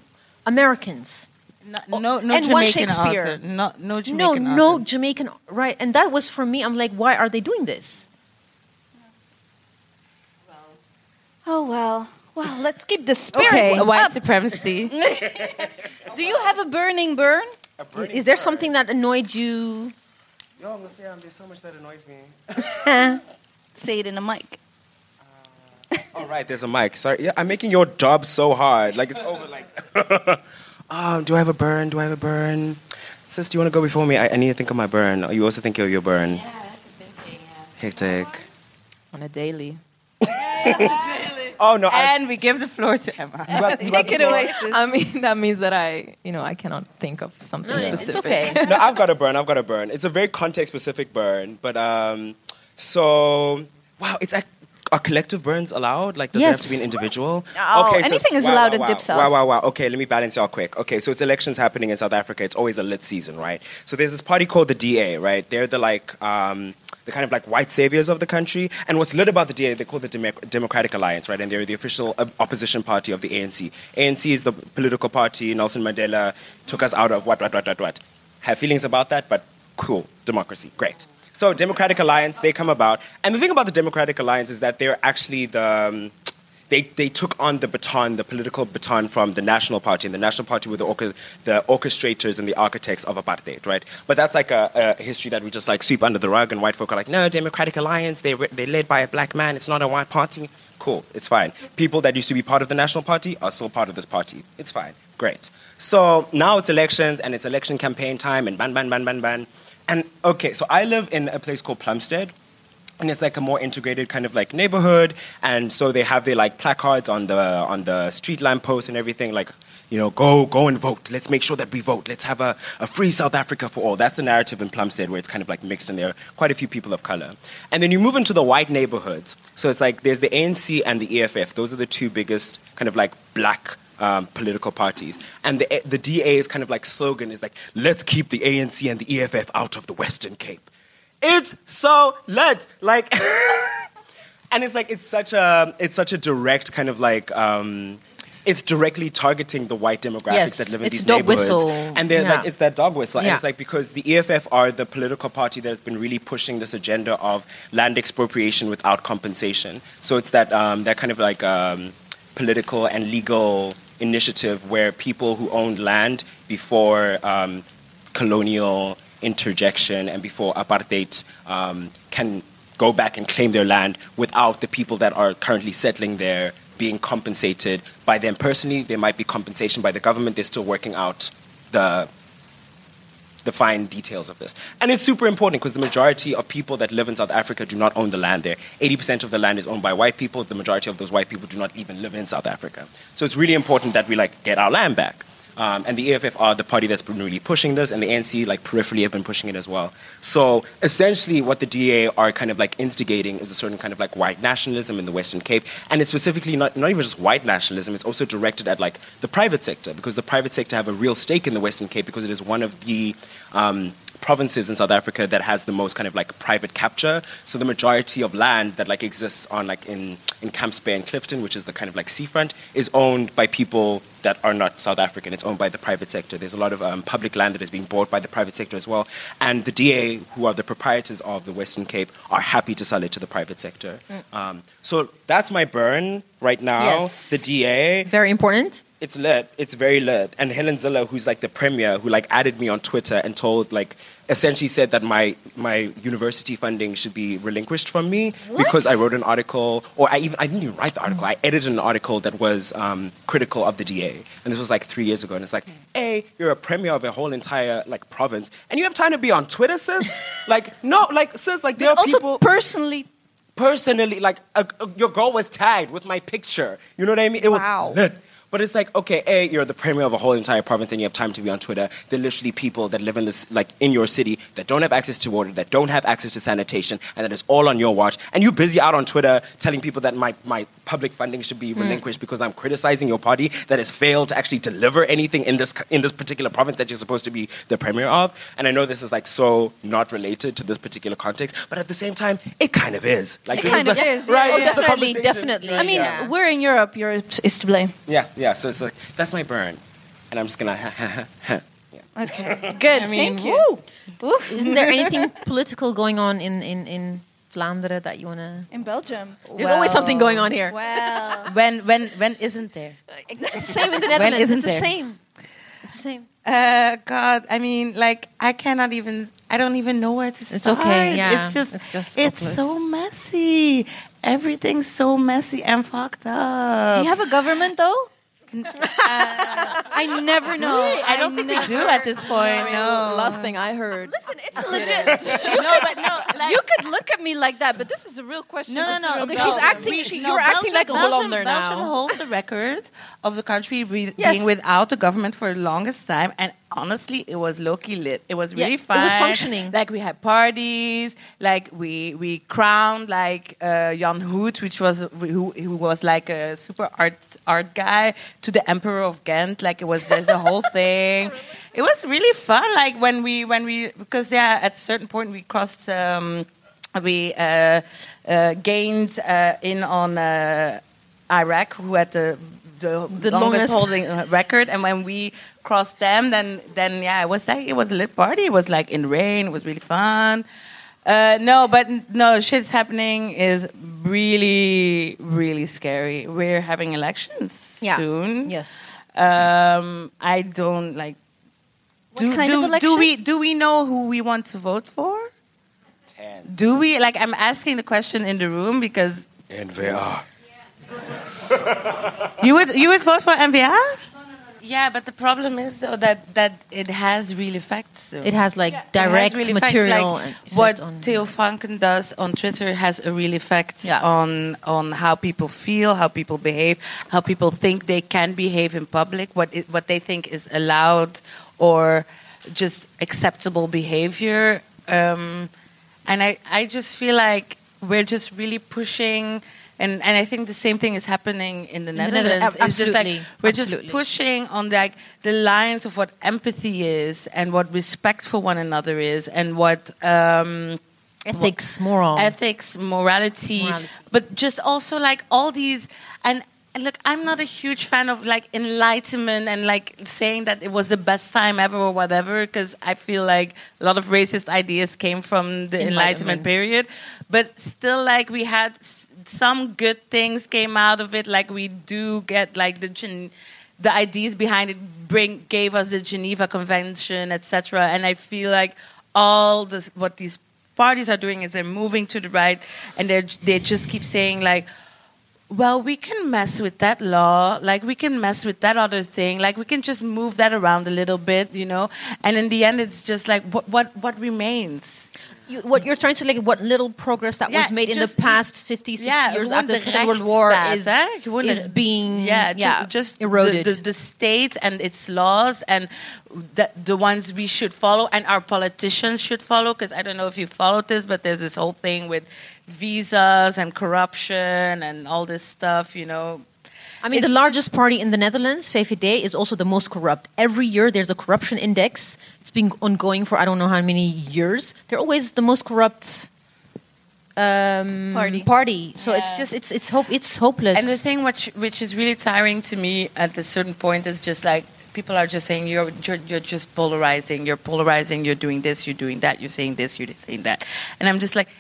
Americans. no, no, no and one Shakespeare. author. No, no No, Jamaican no authors. Jamaican, right? And that was for me. I'm like, why are they doing this? Oh well. Well, let's keep the spirit. Okay. White supremacy. [LAUGHS] Do you have a burning burn? Is there something that annoyed you? Yo, Museum, there's so much that annoys me. [LAUGHS] Say it in a mic. All right, there's a mic. Sorry, yeah, I'm making your job so hard. Like it's over. Like, [LAUGHS] um, do I have a burn? Do I have a burn? Sis, do you want to go before me? I, I need to think of my burn. You also think of your burn. Yeah, that's a thinking. Hectic. on a daily. Oh no! I, and we give the floor to Emma. [LAUGHS] Take it away. I mean, that means that I, you know, I cannot think of something It's specific. okay. no, I've got a burn. I've got a burn. It's a very context-specific burn, but um, so wow, it's like. Are collective burns allowed? Like, does it have to be an Yes. individual? No, so anything is wow, allowed wow, at wow. Wow, wow, wow. Okay, let me balance y'all quick. Okay, so it's elections happening in South Africa. It's always a lit season, right? So there's this party called the DA, right? They're the like um, the kind of like white saviors of the country. And what's lit about the DA, they call the Demo- Democratic Alliance, right? And they're the official opposition party of the ANC. ANC is the political party. Nelson Mandela took us out of what, what, what, what, what. Have feelings about that, but cool. Democracy, great. So Democratic Alliance, they come about, and the thing about the Democratic Alliance is that they're actually the um, they, they took on the baton, the political baton from the National Party, and the National Party were the, orca- the orchestrators and the architects of apartheid, right? But that's like a, a history that we just like sweep under the rug, and white folk are like, no, Democratic Alliance, they, they're led by a black man, it's not a white party. Cool, it's fine. People that used to be part of the National Party are still part of this party. It's fine, great. So now it's elections, and it's election campaign time, and ban, ban, ban, ban, ban. And okay, so I live in a place called Plumstead, and it's like a more integrated kind of like neighborhood and so they have their like placards on the on the street lamp posts and everything like you know go go and vote. Let's make sure that we vote. Let's have a, a free south africa for all. That's the narrative in plumstead where it's kind of like mixed and there are quite a few people of color. And then you move into the white neighborhoods. So it's like there's the anc and the eff those are the two biggest kind of like black um, political parties. And the, the DA's kind of like slogan is like, let's keep the ANC and the EFF out of the Western Cape. It's so lit. Like, [LAUGHS] and it's like, it's such a, it's such a direct kind of like, um, it's directly targeting the white demographics Yes, that live in these neighborhoods. whistle. And they're Yeah. like, it's that dog whistle. And it's like, because the EFF are the political party that's been really pushing this agenda of land expropriation without compensation. So it's that, um, that kind of like, um, political and legal initiative where people who owned land before um, colonial interjection and before apartheid um, can go back and claim their land without the people that are currently settling there being compensated by them personally. There might be compensation by the government. They're still working out the the fine details of this. And it's super important because the majority of people that live in South Africa do not own the land there. 80% of the land is owned by white people. The majority of those white people do not even live in South Africa. So it's really important that we like get our land back. Um, and the EFF are the party that's been really pushing this, and the ANC, like peripherally, have been pushing it as well. So essentially, what the DA are kind of like instigating is a certain kind of like white nationalism in the Western Cape, and it's specifically not not even just white nationalism. It's also directed at like the private sector because the private sector have a real stake in the Western Cape because it is one of the um, provinces in South Africa that has the most kind of like private capture. So the majority of land that like exists on like in in Camps Bay and Clifton, which is the kind of like seafront, is owned by people that are not South African. It's owned by the private sector. There's a lot of um, public land that is being bought by the private sector as well. And the DA, who are the proprietors of the Western Cape, are happy to sell it to the private sector. Um, so that's my burn right now. Yes. The DA. Very important. It's lit. It's very lit. And Helen Zille, who's like the premier, who like added me on Twitter and told like essentially said that my my university funding should be relinquished from me because I wrote an article, or I even I didn't even write the article. I edited an article that was um, critical of the DA, and this was like three years ago. And it's like, hey, you're a premier of a whole entire like province, and you have time to be on Twitter, sis? like no, like sis, like there are also people personally personally, like uh, uh, your girl was tagged with my picture. You know what I mean? It Wow. was lit. But it's like, okay, A, you're the premier of a whole entire province and you have time to be on Twitter. There are literally people that live in this, like, in your city that don't have access to water, that don't have access to sanitation, and that is all on your watch. And you're busy out on Twitter telling people that my, my public funding should be hmm. relinquished because I'm criticizing your party that has failed to actually deliver anything in this, in this particular province that you're supposed to be the premier of. And I know this is, like, so not related to this particular context, but at the same time, it kind of is. Like, It this kind of the- is, yeah. Right? Oh, definitely, definitely. I mean, yeah. we're in Europe. Europe is to blame. Yeah, yeah. So it's like that's my burn, and I'm just gonna. [LAUGHS] yeah. Okay, [LAUGHS] good. mean, Thank you. Oof. Isn't there anything [LAUGHS] political going on in in in Vlaanderen that you wanna? In Belgium. There's always something going on here. Wow. When when when isn't there? Exactly. Same in the Netherlands. isn't it's the there? same. It's the same. Uh, God, I mean, like I cannot even. I don't even know where to start. It's start. okay, yeah. It's just. It's just It's hopeless. so messy. Everything's so messy and fucked up. Do you have a government though? I never know. I don't think we do at this point. No. Last thing I heard. Listen, it's legit. no, but no. Like, you could look at me like that, but this is a real question. No, no, no. Okay, no, she's acting- we- she- no, you're acting like a Belgium, Hollander Belgium now. holds the record of the country be, Yes. being without the government for the longest time, and honestly, it was low-key lit. It was Yeah, fun. it was functioning. Like we had parties. Like we we crowned like uh, Jan Hoet, which was who, who was like a super art art guy, to the Emperor of Ghent. Like it was there's a whole thing. It was really fun. Like when we when we because yeah, at a certain point we crossed. Um, we uh, uh, gained uh, in on uh, Iraq, who had the the, The longest, longest- holding uh, record, and when we crossed them, then then yeah, it was like it was a lit party. It was like in rain. It was really fun. Uh, no, but no, shit's happening is really really scary. We're having elections Yeah. soon. Yes. Um, I don't like. What do, kind do, of do we do we know who we want to vote for? Ten. Do we like? I'm asking the question in the room because N-VA. you would you would vote for N-VA. Yeah, but the problem is though that that it has real effects. Though. It has like It has direct real effects, material. like what on- Theo Francken does on Twitter has a real effect Yeah. on on how people feel, how people behave, how people think they can behave in public, what is, what they think is allowed or just acceptable behavior. Um, and I, I just feel like we're just really pushing. And, and I think the same thing is happening in the the Netherlands. it's just like we're absolutely. just pushing on like the lines of what empathy is and what respect for one another is and what um, ethics, moral. ethics, morality, Morality. but just also like all these and. and Look, I'm not a huge fan of like enlightenment and like saying that it was the best time ever or whatever, because I feel like a lot of racist ideas came from the enlightenment, Enlightenment. period. But still, like we had some good things came out of it. Like we do get like the Gen- the ideas behind it bring gave us the Geneva Convention, etc. And I feel like all this what these parties are doing is they're moving to the right, and they they just keep saying like. Well, we can mess with that law, like we can mess with that other thing, like we can just move that around a little bit, you know. And in the end, it's just like what what what remains. You, what you're trying to like, what little progress that Yeah, was made in the past 50, 60 Ja, years after the Second World War is, eh? hè? Is being yeah, yeah, just eroded. The, the, the state and its laws and the, the ones we should follow and our politicians should follow. Because I don't know if you followed this, but there's this whole thing with visas and corruption and all this stuff. You know, I mean, the largest party in the Netherlands, VVD, is also the most corrupt. Every year there's a corruption index. It's been ongoing for I don't know how many years. They're always the most corrupt um, Party. Party. So it's just it's it's hope it's hopeless. And the thing which which is really tiring to me at a certain point is just like people are just saying you're you're, you're just polarizing, you're polarizing, you're doing this, you're doing that, you're saying this, you're saying that, and I'm just like,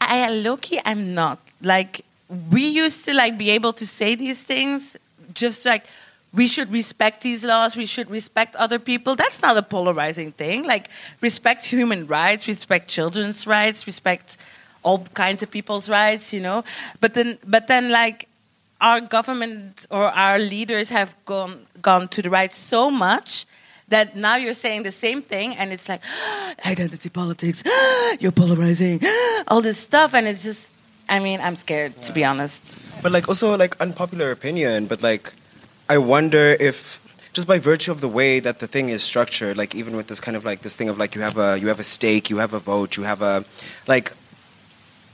I Loki, I'm not like we used to like be able to say these things just like we should respect these laws, we should respect other people. That's not a polarizing thing. Like, respect human rights, respect children's rights, respect all kinds of people's rights, you know. But then, but then, like, our government or our leaders have gone gone to the right so much that now you're saying the same thing, and it's like [GASPS] identity politics, [GASPS] you're polarizing, [GASPS] all this stuff, and it's just. I mean, I'm scared to be honest. But like also like unpopular opinion, but like I wonder if just by virtue of the way that the thing is structured, like even with this kind of like this thing of like you have a you have a stake, you have a vote, you have a like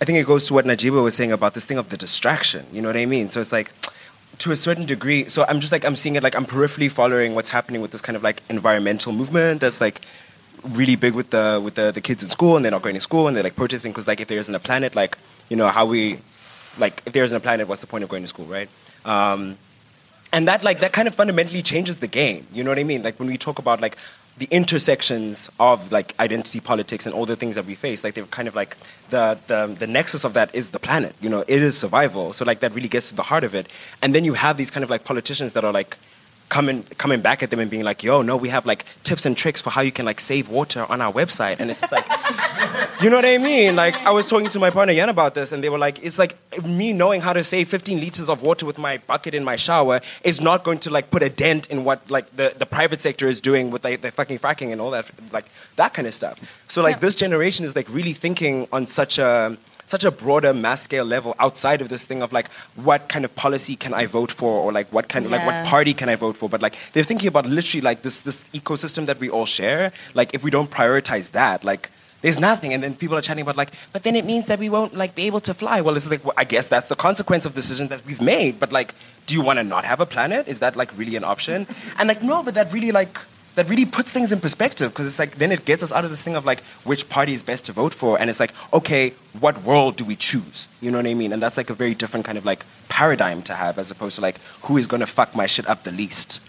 I think it goes to what Najiba was saying about this thing of the distraction. You know what I mean? So it's like to a certain degree. So I'm just like I'm seeing it like I'm peripherally following what's happening with this kind of like environmental movement that's like really big with the with the, the kids in school and they're not going to school and they're like protesting because like if there isn't a planet, like you know how we like if there isn't a planet, what's the point of going to school, right? Um, and that like that kind of fundamentally changes the game. You know what I mean? Like when we talk about like the intersections of like identity politics and all the things that we face, like they're kind of like the, the the nexus of that is the planet. You know, it is survival. So like that really gets to the heart of it. And then you have these kind of like politicians that are like coming coming back at them and being like, "Yo, no, we have like tips and tricks for how you can like save water on our website." And it's like, [LAUGHS] you know what I mean? Like I was talking to my partner Yan about this, and they were like, "It's like me knowing how to save 15 liters of water with my bucket in my shower is not going to like put a dent in what like the, the private sector is doing with like the fucking fracking and all that like that kind of stuff." So like Yeah. this generation is like really thinking on such a such a broader mass scale level outside of this thing of like what kind of policy can I vote for or like what kind of like what party can I vote for? But like they're thinking about literally like this this ecosystem that we all share. Like if we don't prioritize that like there's nothing. And then people are chatting about like but then it means that we won't like be able to fly. Well it's like well, I guess that's the consequence of the decision that we've made. But like do you want to not have a planet? Is that like really an option? And like no but that really like that really puts things in perspective because it's like then it gets us out of this thing of like which party is best to vote for and it's like okay what world do we choose you know what i mean and that's like a very different kind of like paradigm to have as opposed to like who is going to fuck my shit up the least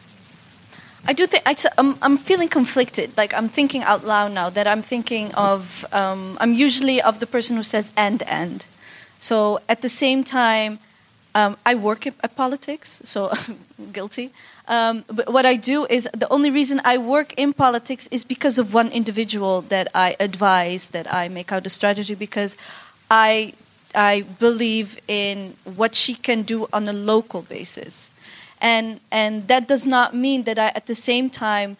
I do think I, am I'm feeling conflicted. Like I'm thinking out loud now that I'm thinking of. Um, I'm usually of the person who says and and. So at the same time, um, I work at, politics, so [LAUGHS] guilty. Um, but what I do is the only reason I work in politics is because of one individual that I advise, that I make out a strategy because I I believe in what she can do on a local basis and and that does not mean that I at the same time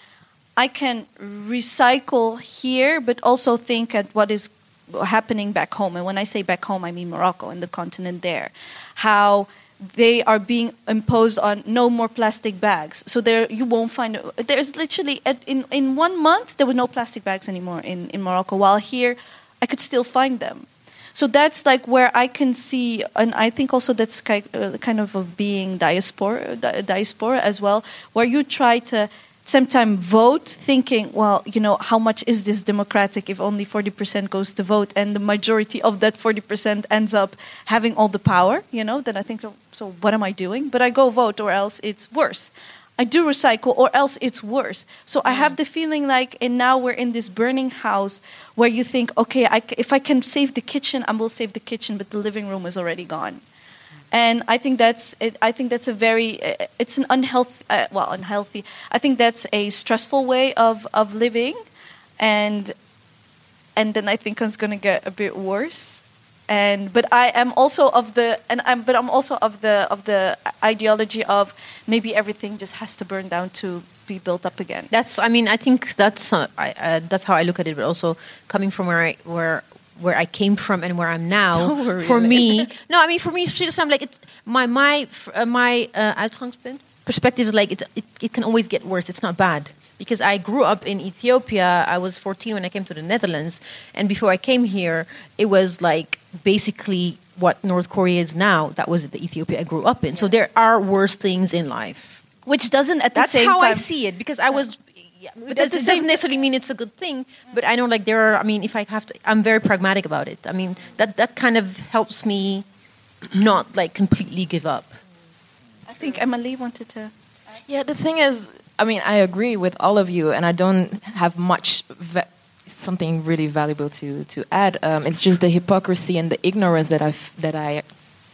I can recycle here, but also think at what is happening back home. And when I say back home, I mean Morocco and the continent there, how they are being imposed on no more plastic bags. So there you won't find there's literally in in one month there were no plastic bags anymore in in Morocco. While here, I could still find them. So that's like where I can see, and I think also that's uh, kind of of being diaspora, diaspora as well, where you try to sometimes vote thinking, well, you know, how much is this democratic if only 40% goes to vote and the majority of that 40% ends up having all the power, you know, then I think, oh, so what am I doing? But I go vote or else it's worse. I do recycle, or else it's worse. So I have the feeling like, and now we're in this burning house where you think, okay, I if I can save the kitchen, I will save the kitchen, but the living room is already gone. And I think that's, it, I think that's a very, it's an unhealthy, uh, well, unhealthy. I think that's a stressful way of of living, and and then I think it's going to get a bit worse and but I am also of the and I'm but I'm also of the of the ideology of maybe everything just has to burn down to be built up again. That's. I mean, I think that's. Uh, I, uh, that's how I look at it. But also coming from where I where where I came from and where I'm now. Worry, for really. me, [LAUGHS] no. I mean, for me, seriously, I'm like it's my my uh, my uh, perspective is like it, it. It can always get worse. It's not bad. Because I grew up in Ethiopia, I was 14 when I came to the Netherlands, and before I came here, it was like basically what North Korea is now. That was the Ethiopia I grew up in. So there are worse things in life. Which doesn't at the That's same how time I see it because I was. Yeah, but that doesn't same- necessarily mean it's a good thing. But I know, like there are. I mean, if I have to, I'm very pragmatic about it. I mean, that that kind of helps me not like completely give up. I think Emma-Lee wanted to Yeah, the thing is, I mean, I agree with all of you, and I don't have much va- something really valuable to to add. Um, it's just the hypocrisy and the ignorance that I that I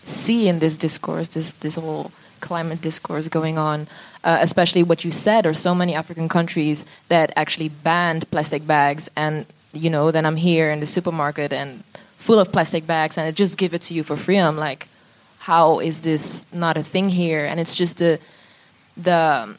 see in this discourse, this this whole climate discourse going on, uh, especially what you said. There's so many African countries that actually banned plastic bags, and you know, then I'm here in the supermarket and full of plastic bags, and I just give it to you for free. I'm like, how is this not a thing here? And it's just the the um,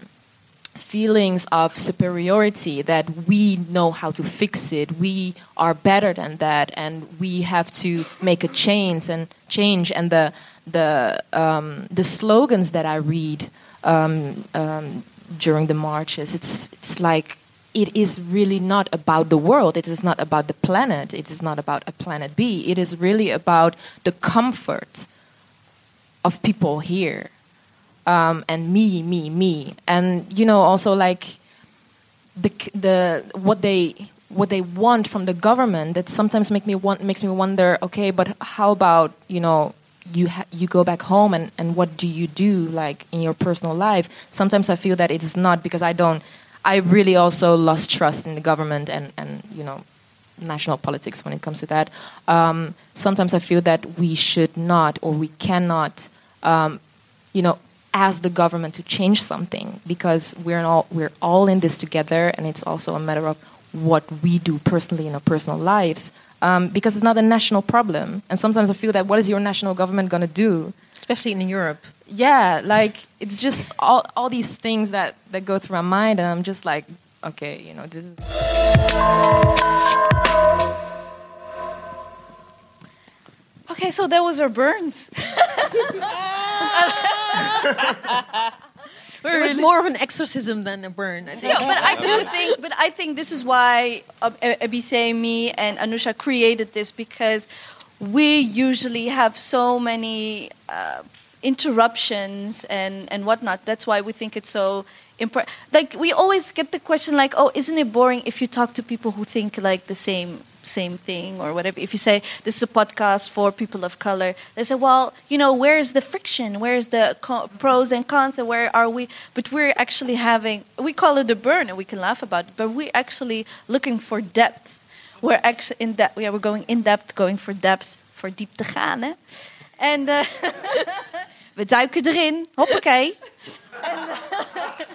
feelings of superiority that we know how to fix it we are better than that and we have to make a change and change and the the um, the slogans that I read um, um, during the marches. It's it's like it is really not about the world. It is not about the planet. It is not about a planet B. It is really about the comfort of people here. Um, and me, me, me, and you know also like the the what they what they want from the government that sometimes make me want makes me wonder. Okay, but how about you know you you go back home and and what do you do like in your personal life? Sometimes I feel that it is not because I don't. I really also lost trust in the government and and you know national politics when it comes to that. Um, sometimes I feel that we should not or we cannot, um, you know, ask the government to change something because we're all we're all in this together, and it's also a matter of what we do personally in our personal lives. Um, because it's not a national problem, and sometimes I feel that what is your national government going to do? Especially in Europe. Yeah, like it's just all all these things that that go through my mind, and I'm just like, okay, you know, this is. Okay, so that was our burns. [LAUGHS] [LAUGHS] It was more of an exorcism than a burn. I think. Yeah, but I do think, but I think this is why uh, Ebissé, me, and Anousha created this because we usually have so many uh, interruptions and and whatnot. That's why we think it's so important. Like we always get the question, like, "Oh, isn't it boring if you talk to people who think like the same same thing or whatever?" If you say this is a podcast for people of color, they say, "Well, you know, where is the friction? Where is the pros and cons? And where are we?" But we're actually having we call it a burn, and we can laugh about it, but we're actually looking for depth. We're actually in depth. Yeah, we're going in depth, going for depth, for diep te gaan, hè? En uh, [LAUGHS] we duiken erin, hoppakee. And, [LAUGHS]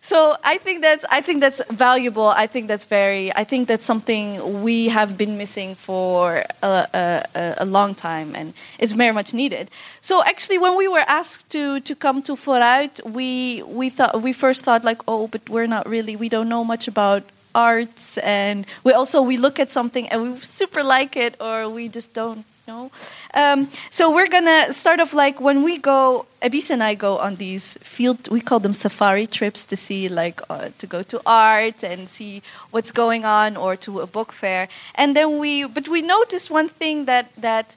so I think that's I think that's valuable. I think that's very. I think that's something we have been missing for a, a, a long time, and it's very much needed. So actually, when we were asked to to come to Vooruit, we we thought we first thought like, oh, but we're not really. We don't know much about arts, and we also we look at something and we super like it, or we just don't know. Um, so we're gonna start off like when we go. Abis and I go on these field. We call them safari trips to see like uh, to go to art and see what's going on, or to a book fair. And then we, but we noticed one thing that that.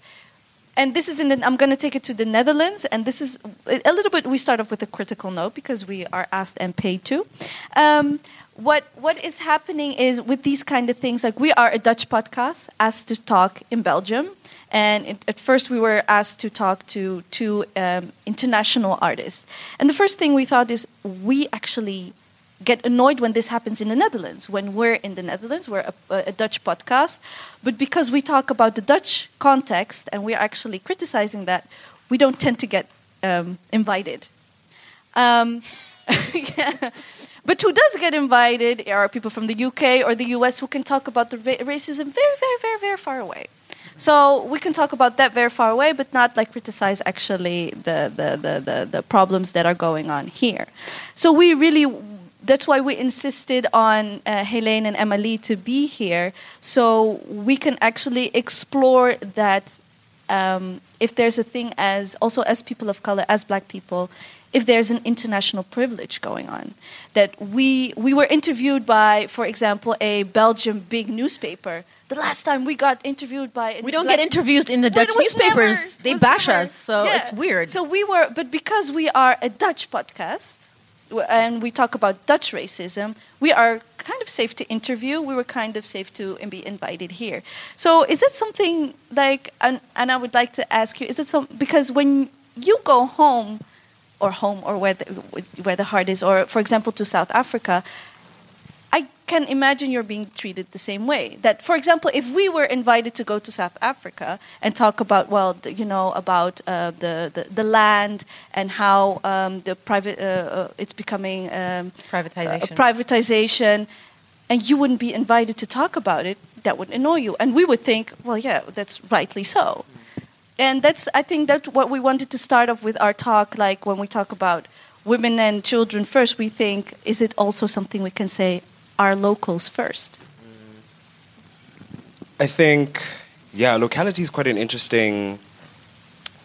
And this is in. The, I'm going to take it to the Netherlands, and this is a little bit. We start off with a critical note because we are asked and paid to. Um, what what is happening is with these kind of things like we are a Dutch podcast asked to talk in Belgium and it, at first we were asked to talk to two um, international artists and the first thing we thought is we actually get annoyed when this happens in the Netherlands when we're in the Netherlands we're a, a Dutch podcast but because we talk about the Dutch context and we're actually criticizing that we don't tend to get um, invited um, [LAUGHS] yeah. But who does get invited are people from the UK or the US who can talk about the ra- racism very, very, very, very far away. So we can talk about that very far away, but not like criticize actually the, the, the, the, the problems that are going on here. So we really, that's why we insisted on uh, Heleen and Emma-Lee to be here, so we can actually explore that um, if there's a thing as also as people of color, as black people, if there's an international privilege going on. That we we were interviewed by, for example, a Belgian big newspaper. The last time we got interviewed by We don't black- get interviewed in the Dutch newspapers. never- they bash never- us, so Yeah. it's weird. So we were, but because we are a Dutch podcast and we talk about Dutch racism, we are kind of safe to interview. We were kind of safe to be invited here. So is it something like, and, and I would like to ask you, is it some because when you go home, or home, or where the, where the heart is, or for example to South Africa, can imagine you're being treated the same way. That, for example, if we were invited to go to South Africa and talk about, well, you know, about uh, the, the the land and how um, the private uh, uh, it's becoming um, Privatization. uh, privatization, and you wouldn't be invited to talk about it, that would annoy you, and we would think, well, yeah, that's rightly so. And that's, I think, that's what we wanted to start off with our talk. Like when we talk about women and children first, we think, is it also something we can say our locals first? I think, yeah, locality is quite an interesting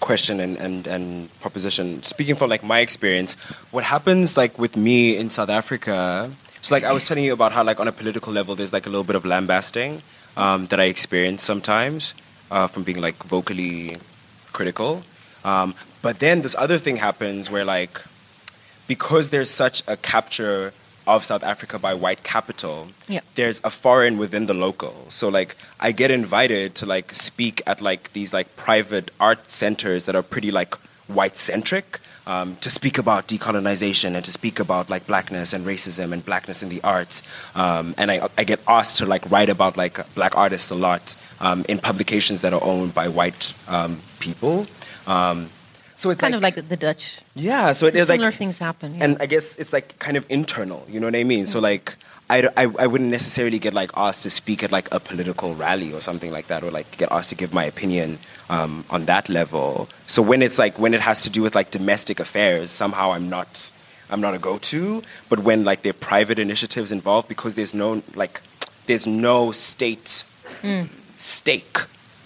question and, and, and proposition. Speaking from like my experience, what happens like with me in South Africa, so like I was telling you about how like on a political level there's like a little bit of lambasting um, that I experience sometimes uh, from being like vocally critical. Um, but then this other thing happens where like because there's such a capture of South Africa by white capital, Yeah. there's a foreign within the local. So like I get invited to like speak at like these like private art centers that are pretty like white centric. Um, to speak about decolonization and to speak about like blackness and racism and blackness in the arts, um, and I, I get asked to like write about like black artists a lot um, in publications that are owned by white um, people. Um, so it's kind of like the Dutch. yeah, so it is like Similar things happen. yeah. and I guess it's like kind of internal. You know what I mean? So like. I, I, I wouldn't necessarily get like asked to speak at like a political rally or something like that or like get asked to give my opinion um, on that level so when it's like when it has to do with like domestic affairs somehow i'm not i'm not a go-to but when like there are private initiatives involved because there's no like there's no state stake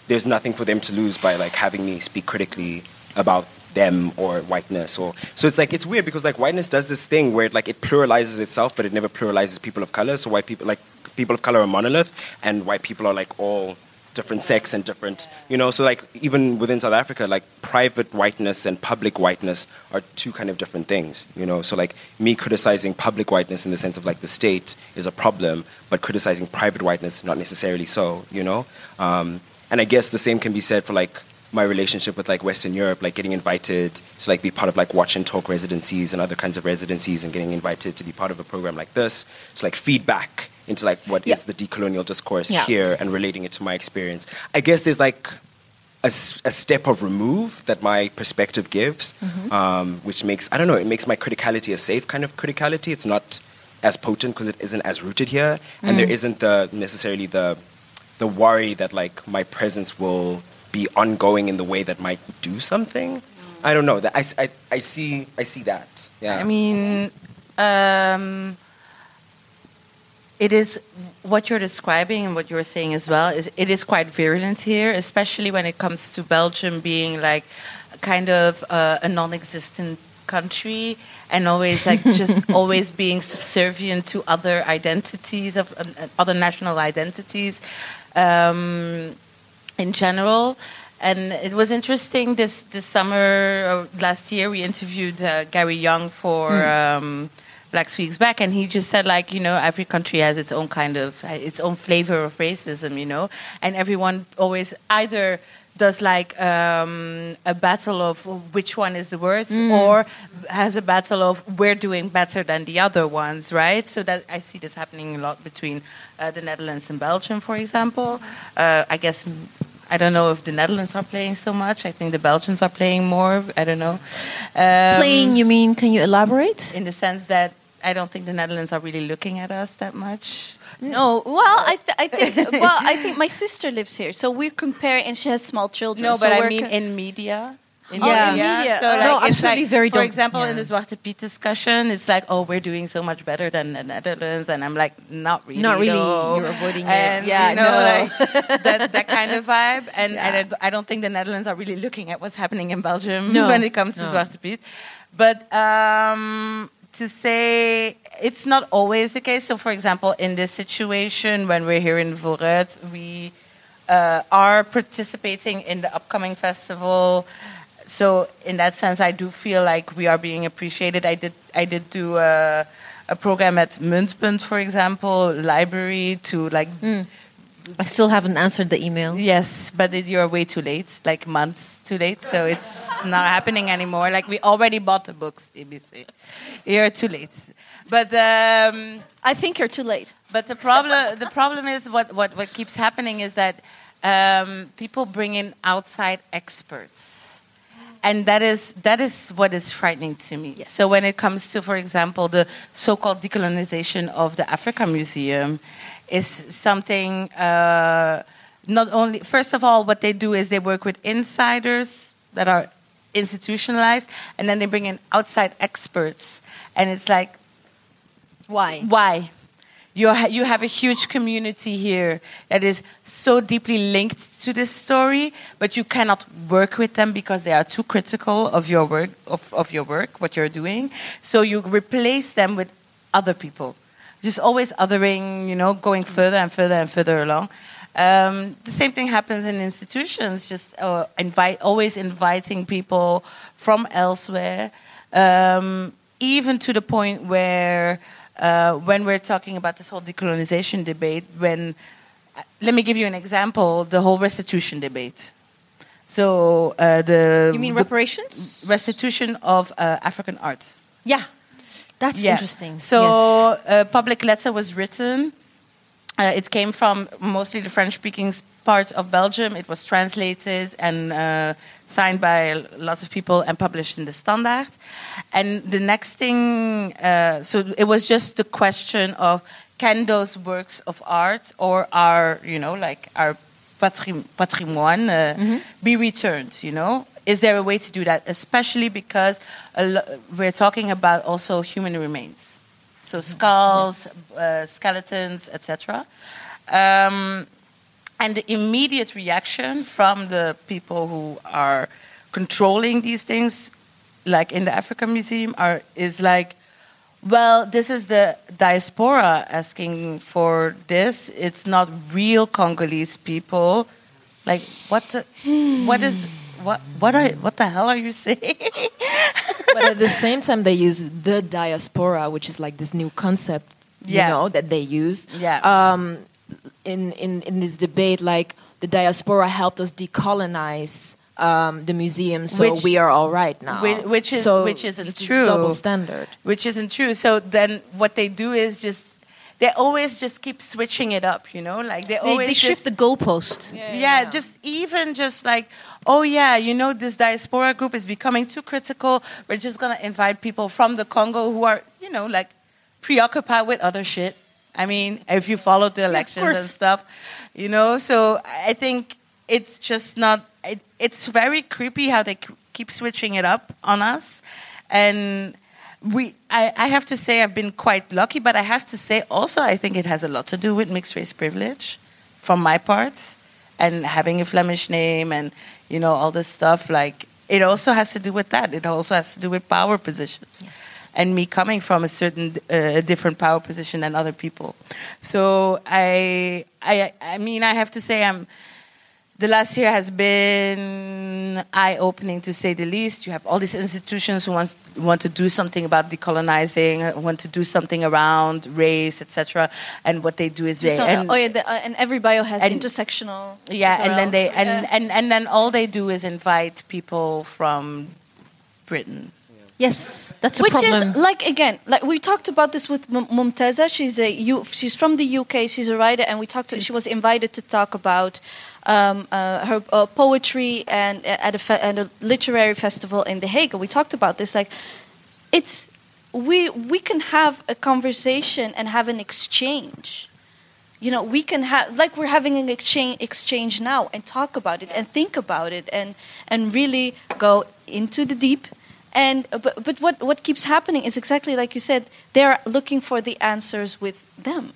there's nothing for them to lose by like having me speak critically about them or whiteness or so it's like it's weird because like whiteness does this thing where it like it pluralizes itself but it never pluralizes people of color. So white people like people of color are monolith and white people are like all different sex and different you know so like even within south africa like private whiteness and public whiteness are two kind of different things you know. So like me criticizing public whiteness in the sense of like the state is a problem but criticizing private whiteness not necessarily so you know. Um, and i guess the same can be said for like my relationship with like Western Europe, like getting invited to like be part of like watch and talk residencies and other kinds of residencies, and getting invited to be part of a program like this to like feedback into like what is Yeah. the decolonial discourse Yeah. here and relating it to my experience. I guess there's like a, a step of remove that my perspective gives, um, which makes I don't know, it makes my criticality a safe kind of criticality. It's not as potent because it isn't as rooted here, and there isn't the necessarily the the worry that like my presence will be ongoing in the way that might do something. I don't know. That I, I- I see I see that. Yeah. I mean, um, it is what you're describing and what you're saying as well. Is it is quite virulent here, especially when it comes to Belgium being like kind of uh, a non-existent country and always like just [LAUGHS] always being subservient to other identities of uh, other national identities um, in general. And it was interesting this this summer last year we interviewed uh, Gary Younge for um, Black Speaks Back, and he just said like you know every country has its own kind of its own flavor of racism, you know, and everyone always either does like um, a battle of which one is the worst, or has a battle of we're doing better than the other ones, right? So that I see this happening a lot between uh, the Netherlands and Belgium, for example. Uh, I guess I don't know if the Netherlands are playing so much. I think the Belgians are playing more. I don't know. Um, Playing, you mean? Can you elaborate? in the sense that I don't think the Netherlands are really looking at us that much. No, well, I, th- I think well, I think my sister lives here, so we compare, and she has small children. No, so but I mean in media. In Oh, in media. So Oh, like, no, it's absolutely like, very For example, in yeah. the Zwarte Piet discussion, it's like, oh, we're doing so much better than the Netherlands, and I'm like, not really. Not really. though. You're avoiding it. Yeah, you know, no. like that, that [LAUGHS] kind of vibe. And, and I d- I don't think the Netherlands are really looking at what's happening in Belgium No, [LAUGHS] when it comes to no. Zwarte Piet. But um, to say it's not always the case. So, for example, in this situation, when we're here in Vooruit, we uh, are participating in the upcoming festival. So, in that sense, I do feel like we are being appreciated. I did, I did do a, a program at Muntpunt, for example, library to like I still haven't answered the email. Yes, but it, you're way too late, like months too late. So it's not happening anymore. Like we already bought the books, ABC. You're too late. But um, I think you're too late. but the problem the problem is what what, what keeps happening is that um, people bring in outside experts. And that is that is what is frightening to me. So when it comes to, for example, the so-called decolonization of the Africa Museum, is something uh, not only. First of all, what they do is they work with insiders that are institutionalized, and then they bring in outside experts, and it's like Why? why? You, you have a huge community here that is so deeply linked to this story, but you cannot work with them because they are too critical of your work, of, of your work, what you're doing. So you replace them with other people, just always othering, you know, going further and further and further along. Um, the same thing happens in institutions, just uh, invite, always inviting people from elsewhere, um, even to the point where uh, when we're talking about this whole decolonization debate, when uh, let me give you an example: the whole restitution debate. So uh, the You mean reparations? restitution of uh, African art. Yeah. That's Yeah. interesting. So Yes. a public letter was written. Uh, it came from mostly the French-speaking parts of Belgium. It was translated and uh, signed by a lot of people and published in the Standard. And the next thing, uh, so it was just the question of can those works of art or our, you know, like our patrim- patrimoine uh, be returned? You know, is there a way to do that? Especially because lo- we're talking about also human remains, so skulls, uh, skeletons, etc. Um, and the immediate reaction from the people who are controlling these things, like in the African Museum, are is like, well, this is the diaspora asking for this. It's not real Congolese people. Like, what? The, what is? What? What are? What the hell are you saying? but at the [LAUGHS] same time, they use the diaspora, which is like this new concept, Yeah. you know, that they use. Yeah. Um, in, in, in this debate, like the diaspora helped us decolonize um, the museum, so Which- we are all right now. Which- which is- so which isn't it's true. Double standard. which isn't true. So then what they do is just they always just keep switching it up, you know, like they, They, always they shift just, the goalpost. yeah, just even just like oh yeah, you know this diaspora group is becoming too critical. We're just gonna invite people from the Congo who are you know like preoccupied with other shit. I mean, if you follow the elections and stuff, you know. So I think it's just not. It, it's very creepy how they keep switching it up on us, and we. I, I have to say I've been quite lucky, but I have to say also I think it has a lot to do with mixed race privilege, from my part, and having a Flemish name and you know all this stuff. Like it also has to do with that. It also has to do with power positions and me coming from a certain uh, different power position than other people. So I, I, I mean, I have to say, I'm. The last year has been eye-opening to say the least. You have all these institutions who want want to do something about decolonizing, uh, want to do something around race, etc. And what they do is they So, and, oh yeah, the, uh, and every bio has and- intersectional. yeah, and then they and, Yeah. and and then all they do is invite people from Britain. Yes, that's a Which problem. is like again, like we talked about this with M- Mumtaza. She's a U, she's from the UK. She's a writer, and we talked. To, she was invited to talk about um, uh, her uh, poetry and uh, at a, fe- at a literary festival in The Hague. We talked about this. Like, it's we we can have a conversation and have an exchange. You know, we can have like we're having an exchange exchange now and talk about it and think about it and and really go into the deep and uh, but, but what what keeps happening is exactly like you said they're looking for the answers with them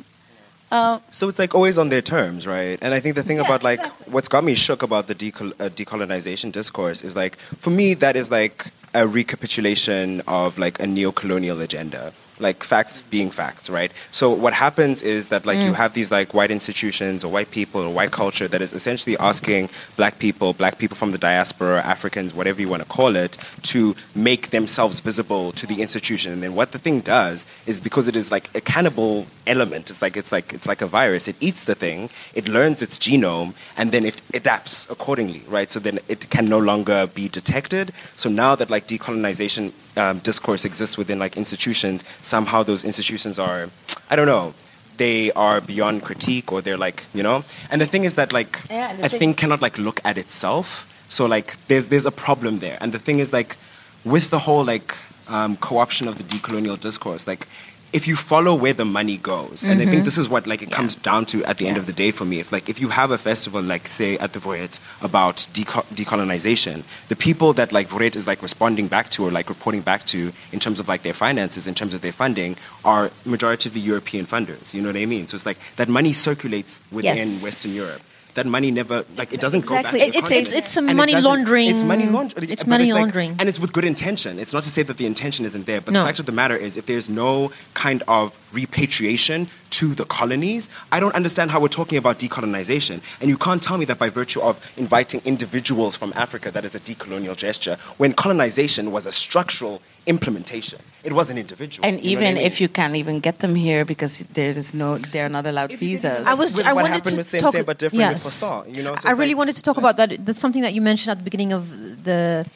uh, So it's like always on their terms, right? And I think the thing Yeah, about like exactly. what's got me shook about the decol- uh, decolonization discourse is like for me that is like a recapitulation of like a neo-colonial agenda, like facts being facts, right? So what happens is that like you Mm. have these like white institutions or white people or white culture that is essentially asking black people, black people from the diaspora, Africans, whatever you want to call it, to make themselves visible to the institution. And then what the thing does is because it is like a cannibal element, it's like it's like it's like a virus. It eats the thing, it learns its genome, and then it adapts accordingly, right? So then it can no longer be detected. So now that like decolonization um, discourse exists within like institutions, somehow those institutions are, I don't know, they are beyond critique or they're like, you know. And the thing is that like Yeah, a thing- thing cannot like look at itself. So like there's there's a problem there. And the thing is like with the whole like um, co-option of the decolonial discourse, like if you follow where the money goes, and I think mm-hmm. this is what like it comes down to at the end of the day for me. If like if you have a festival like say at the Vooruit about deco- decolonization, the people that like Vooruit is like responding back to or like reporting back to in terms of like their finances, in terms of their funding, are majoritively European funders. You know what I mean? So it's like that money circulates within Yes. Western Europe. That money never like it doesn't Exactly. go back to the It's- it's- it's it money doesn't- laundering- It's money laundering. it's money like- laundering. and it's with good intention. It's not to say that the intention isn't there, but No. the fact of the matter is, if there's no kind of repatriation to the colonies, I don't understand how we're talking about decolonization. And you can't tell me that by virtue of inviting individuals from Africa, that is a decolonial gesture, when colonization was a structural implementation. It wasn't individual. And You know I even mean? if you can't even get them here because there is no, they're not allowed visas. I was. With I what wanted happened to with same, talk. same, but different yes. with Fossal, you know, so I really like- wanted to talk about that. That's something that you mentioned at the beginning of the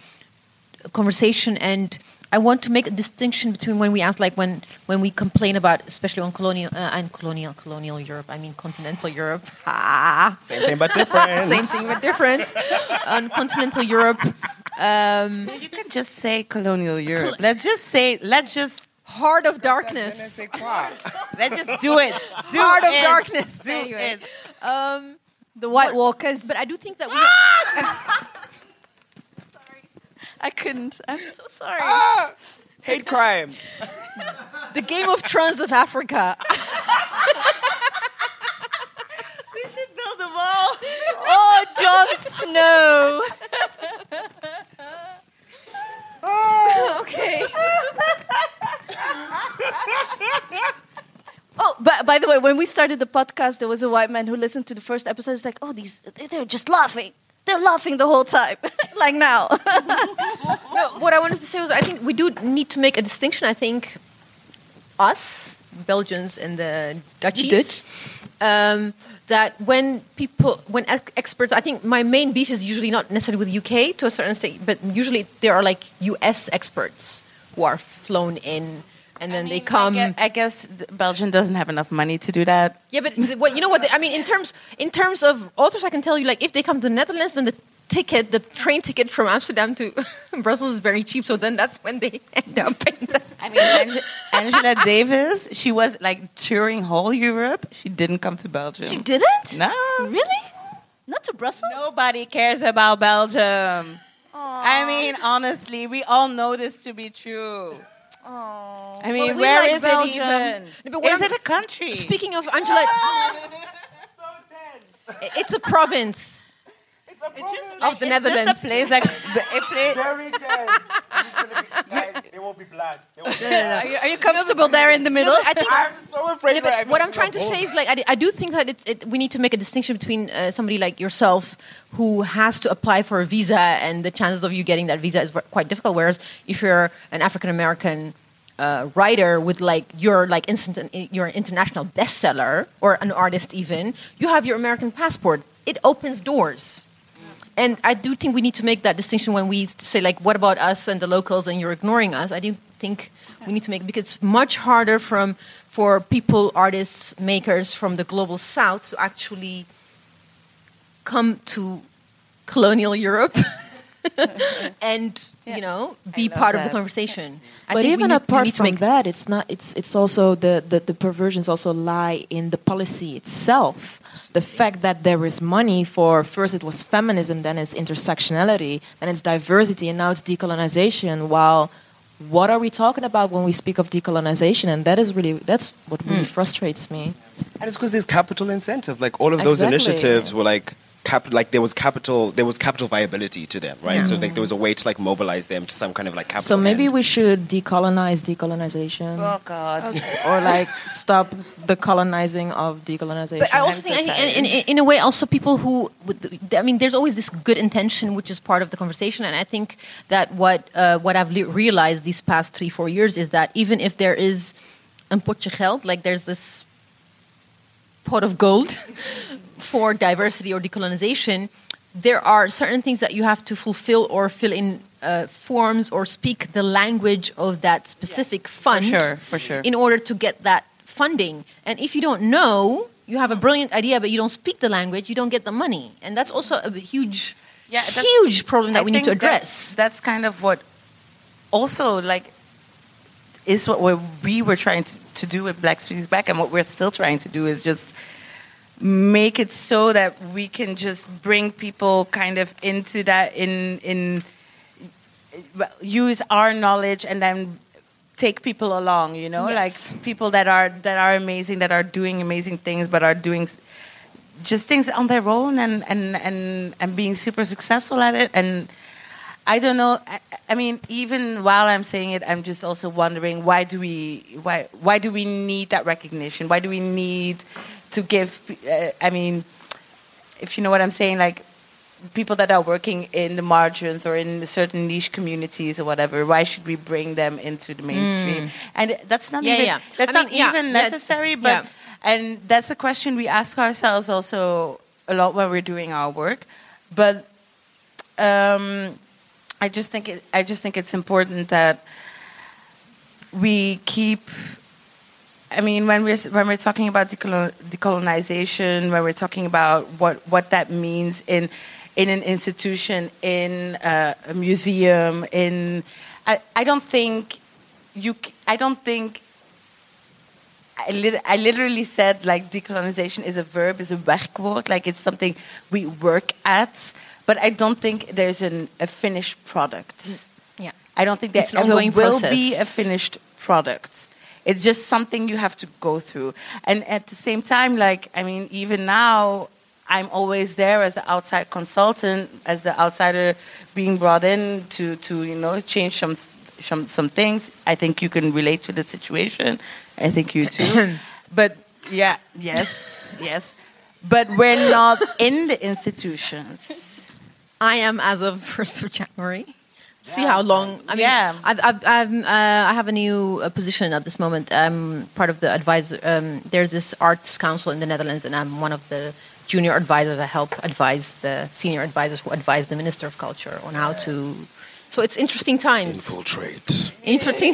conversation, and I want to make a distinction between when we ask, like when when we complain about, especially on colonial uh, and colonial colonial Europe. I mean continental Europe. Ah, [LAUGHS] Same, same, but different. same thing but different. on continental Europe, um, you can just say colonial Europe. let's just say, let's just, heart of darkness. [LAUGHS] let's just do it. Do Heart of it. darkness. Do Anyway. it. Um, The White Walkers. but I do think that we. Sorry. [LAUGHS] I couldn't. I'm so sorry. Hate crime. [LAUGHS] the Game of Thrones of Africa. We should build a wall. Oh, Jon Snow. okay. Oh, but by the way, when we started the podcast, there was a white man who listened to the first episode. He's like, "Oh, these they're just laughing. They're laughing the whole time, [LAUGHS] like now." [LAUGHS] No, what I wanted to say was I think we do need to make a distinction. I think us, Belgians and the Dutchies, Dutch. um, that when people, when experts, I think my main beef is usually not necessarily with UK to a certain extent, but usually there are like US experts who are flown in and then they come. I guess, I guess Belgium doesn't have enough money to do that. Yeah, but what you know what I mean in terms in terms of authors, I can tell you like if they come to the Netherlands, then the ticket, the train ticket from Amsterdam to [LAUGHS] Brussels is very cheap. So then that's when they [LAUGHS] end up. In the, I mean, Ange- Angela Davis, she was like touring whole Europe. She didn't come to Belgium. she didn't. No. Really? Not to Brussels. Nobody cares about Belgium. I mean, honestly, we all know this to be true. Oh. I mean, where like is Belgium. it even? No, is I'm- it a country? speaking of Angela, [LAUGHS] it's a province. It's just, Of the it's Netherlands. Just a place like [LAUGHS] the, a place. Very tense. It's gonna be, guys, [LAUGHS] they won't be black. Won't be Are you, are you comfortable there in the middle? I think I'm so afraid. Yeah, but what I'm trying to say is like I do think that it's, it, we need to make a distinction between uh, somebody like yourself who has to apply for a visa and the chances of you getting that visa is quite difficult. Whereas if you're an African American uh, writer with like you're like instant you're an international bestseller or an artist even you have your American passport. It opens doors. And I do think we need to make that distinction when we say like, what about us and the locals, and you're ignoring us. I do think we need to make because it's much harder from for people, artists, makers from the global south to actually come to colonial Europe [LAUGHS] and you know be love part of the that. conversation. [LAUGHS] I but think we even need- apart need to from make that, it's not. It's it's also the, the the perversions also lie in the policy itself. The fact that there is money for first it was feminism, then it's intersectionality, then it's diversity, and now it's decolonization. While what are we talking about when we speak of decolonization? And that is really that's what really hmm. frustrates me. And it's because there's capital incentive. Like all of those Exactly. initiatives were like cap like there was capital there was capital viability to them, right? So like there was a way to like mobilize them to some kind of like capital. So maybe end. we should decolonize decolonization, Oh God. [LAUGHS] or like stop the colonizing of decolonization. But I also think, I think in, in, tired. in a way, also people who, would, I mean, there's always this good intention, which is part of the conversation, and I think that what uh, what I've le- realized these past three four years is that even if there is een potje geld, like there's this pot of gold for diversity or decolonization, there are certain things that you have to fulfill or fill in uh, forms or speak the language of that specific fund sure, for sure. in order to get that funding. And if you don't know, you have a brilliant idea, but you don't speak the language, you don't get the money. And that's also a huge, Yeah, that's- huge problem that I we need to think that's- address. That's, kind of what also like is what we were trying to, to do with Black Speaks Back, and what we're still trying to do is just make it so that we can just bring people kind of into that in in use our knowledge and then take people along you know Yes. like people that are that are amazing that are doing amazing things but are doing just things on their own and and and, and being super successful at it and I don't know. I, I mean, even while I'm saying it, I'm just also wondering why do we why why do we need that recognition? Why do we need to give? Uh, I mean, if you know what I'm saying, like people that are working in the margins or in certain niche communities or whatever. Why should we bring them into the mainstream? And that's not Mm. Yeah, even yeah. that's I not mean, even that's- necessary. But and that's a question we ask ourselves also a lot when we're doing our work. But um, I just think it, I just think it's important that we keep. I mean, when we're when we're talking about decolonization, when we're talking about what what that means in in an institution, in uh, a museum, in I, I don't think you I don't think I, lit- I literally said like decolonization is a verb, is a werkwoord, like it's something we work at. But I don't think there's an, a finished product. Yeah. I don't think there ever will process. be a finished product. It's just something you have to go through. And at the same time, like I mean, even now, I'm always there as the outside consultant, as the outsider being brought in to to you know change some some some things. I think you can relate to the situation. I think you too. [COUGHS] but yeah, yes, yes. But we're not in the institutions. I am as of first of January. See how long? I mean, Yeah. I've, I've, I've, uh, I have a new uh, position at this moment. I'm part of the advisor. Um, there's this arts council in the Netherlands, and I'm one of the junior advisors. I help advise the senior advisors who advise the minister of culture on how to. So it's interesting times. infiltrate. Interesting.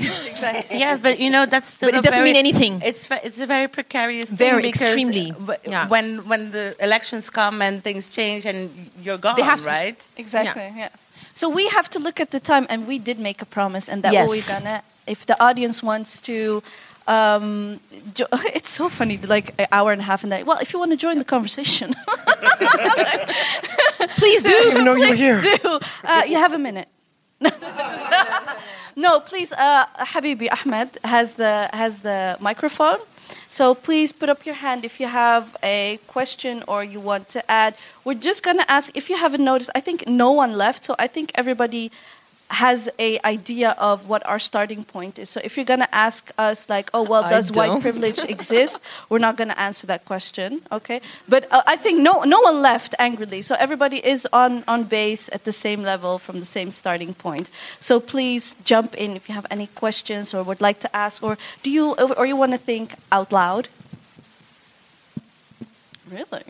Yes, but you know that's still But it a doesn't very- mean anything. It's it's a very precarious thing Very, because extremely, w- yeah. when when the elections come and things change and you're gone, they have to- right? Exactly. Yeah. So we have to look at the time, and we did make a promise, and that what we're Yes. gonna. If the audience wants to, um, jo- [LAUGHS] it's so funny, like an hour and a half, and that. Well, if you want to join the conversation, [LAUGHS] please do. even know you were here. Do uh, you have a minute? [LAUGHS] no, please. Uh, Habibi Ahmed has the has the microphone. So please put up your hand if you have a question or you want to add. We're just gonna ask if you haven't noticed. I think no one left, so I think everybody has a idea of what our starting point is. So if you're gonna ask us like, oh well, does white privilege [LAUGHS] exist? We're not gonna answer that question, okay? But uh, I think no no one left angrily, so everybody is on on base at the same level from the same starting point. So please jump in if you have any questions or would like to ask, or do you or you want to think out loud? Really?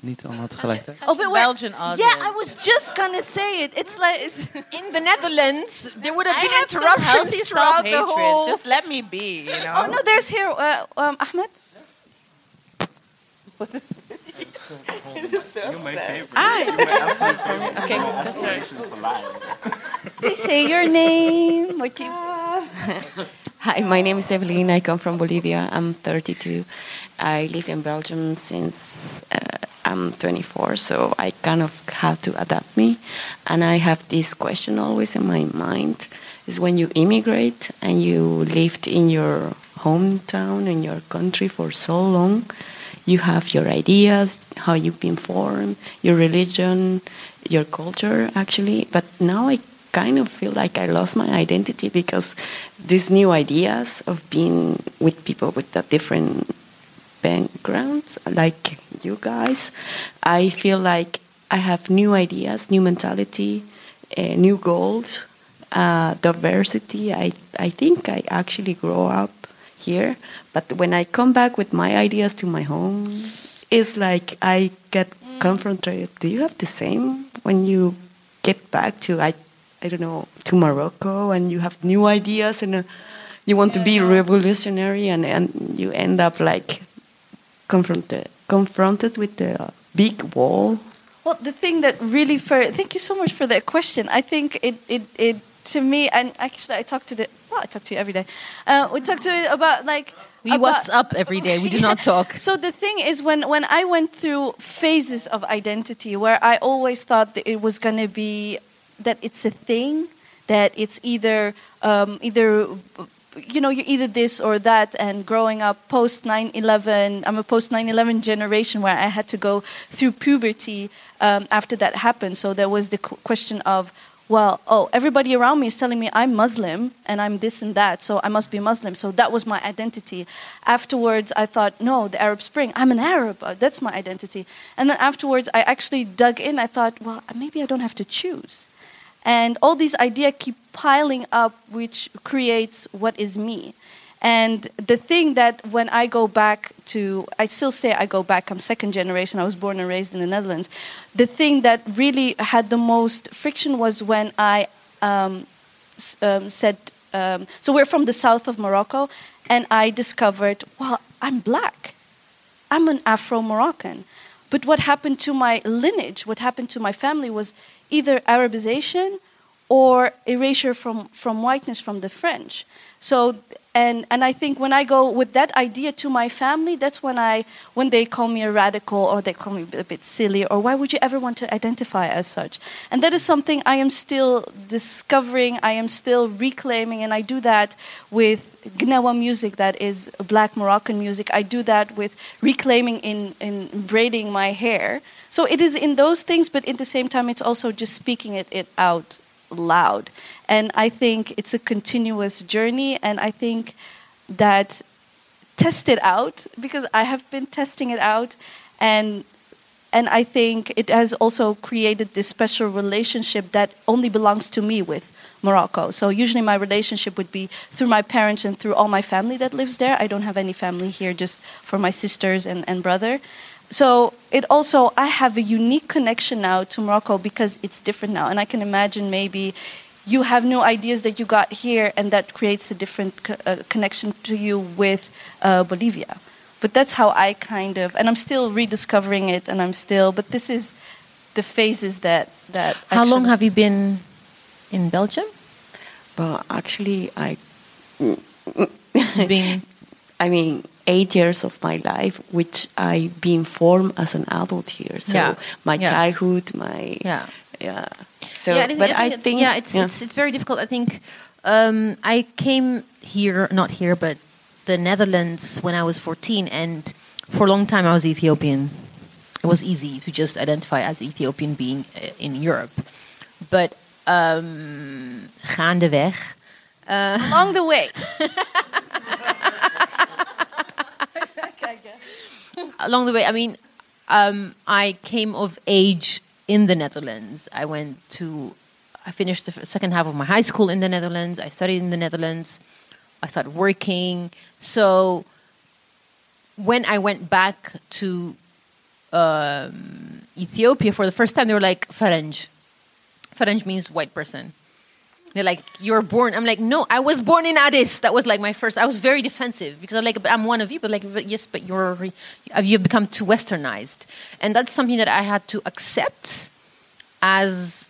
Niet allemaal tegelijkertijd. Oh, but wait. Belgian audience. Yeah, I was just gonna say it. It's like it's [LAUGHS] In the Netherlands, there would have I been have interruptions throughout the whole. Just let me be, you know. Oh no, there's here uh, um, Ahmed. Okay, that's right. Please say your name. [LAUGHS] What you? Hi, my name is Evelyn. I come from Bolivia. I'm 32. I live in Belgium since uh, I'm 24, so I kind of have to adapt me. And I have this question always in my mind: is when you immigrate and you lived in your hometown in your country for so long, you have your ideas, how you've been formed, your religion, your culture, actually. But now I kind of feel like I lost my identity because these new ideas of being with people with a different backgrounds, like you guys, I feel like I have new ideas, new mentality, uh, new goals, uh, diversity. I, I think I actually grow up here, but when I come back with my ideas to my home, it's like I get confronted. Do you have the same when you get back to I, I don't know, to Morocco and you have new ideas and uh, you want to be revolutionary and, and you end up like confronted confronted with the big wall Well, the thing that really for thank you so much for that question. I think it it, it to me and actually I talk to the well I talk to you every day. Uh, we talk to you about like We about- what's up every day. We do not [LAUGHS] talk. So the thing is, when when I went through phases of identity, where I always thought that it was going to be that it's a thing, that it's either um, either you know you're either this or that and growing up post 9-11 i'm a post 9-11 generation where i had to go through puberty um, after that happened so there was the question of well, oh, everybody around me is telling me I'm Muslim and I'm this and that, so I must be Muslim. So that was my identity. Afterwards, I thought, no, the Arab Spring, I'm an Arab, uh, that's my identity. And then afterwards, I actually dug in. I thought, well, maybe I don't have to choose. And all these ideas keep piling up, which creates what is me. And the thing that when I go back to, I still say I go back, I'm second generation, I was born and raised in the Netherlands. The thing that really had the most friction was when I um, um, said, um, so we're from the south of Morocco, and I discovered, well, I'm black. I'm an Afro Moroccan. But what happened to my lineage, what happened to my family was either Arabization or erasure from, from whiteness from the French. So and and I think when I go with that idea to my family, that's when I when they call me a radical or they call me a bit silly or why would you ever want to identify as such? And that is something I am still discovering, I am still reclaiming, and I do that with Gnawa music that is black Moroccan music. I do that with reclaiming in, in braiding my hair. So it is in those things, but at the same time, it's also just speaking it, it out loud. And I think it's a continuous journey, and I think that test it out because I have been testing it out, and and I think it has also created this special relationship that only belongs to me with Morocco. So usually my relationship would be through my parents and through all my family that lives there. I don't have any family here, just for my sisters and, and brother. So it also I have a unique connection now to Morocco because it's different now, and I can imagine maybe you have new ideas that you got here, and that creates a different co- uh, connection to you with uh, Bolivia. But that's how I kind of, and I'm still rediscovering it, and I'm still. But this is the phases that that. How long have you been in Belgium? well actually, I, Being I mean, eight years of my life, which I've been formed as an adult here. So Yeah. my Yeah. childhood, my yeah. yeah. So, yeah, I but I it- think yeah, it's, yeah. it's it's very difficult. I think um, I came here, not here, but the Netherlands when I was 14, and for a long time I was Ethiopian. It was easy to just identify as Ethiopian being uh, in Europe, but um, gaandeweg. Uh, along the way. [LAUGHS] along the way, I mean, um, I came of age in the Netherlands. I went to, I finished the second half of my high school in the Netherlands. I studied in the Netherlands. I started working. So when I went back to um, Ethiopia for the first time, they were like, Faranj. Faranj means white person. They're like, you're born. I'm like, no, I was born in Addis. That was like my first. I was very defensive because I'm like, but I'm one of you. But like, but yes, but you're you've become too westernized, and that's something that I had to accept as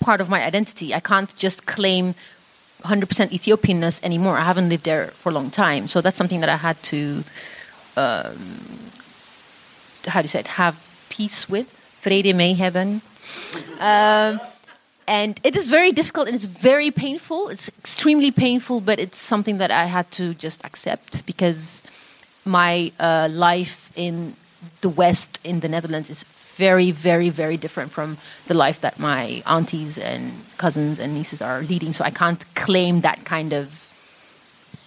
part of my identity. I can't just claim 100% Ethiopianness anymore. I haven't lived there for a long time, so that's something that I had to, um, how do you say it, have peace with, vrede mee hebben. Um, and it is very difficult and it's very painful. It's extremely painful, but it's something that I had to just accept because my uh, life in the West in the Netherlands is very, very, very different from the life that my aunties and cousins and nieces are leading. So I can't claim that kind of.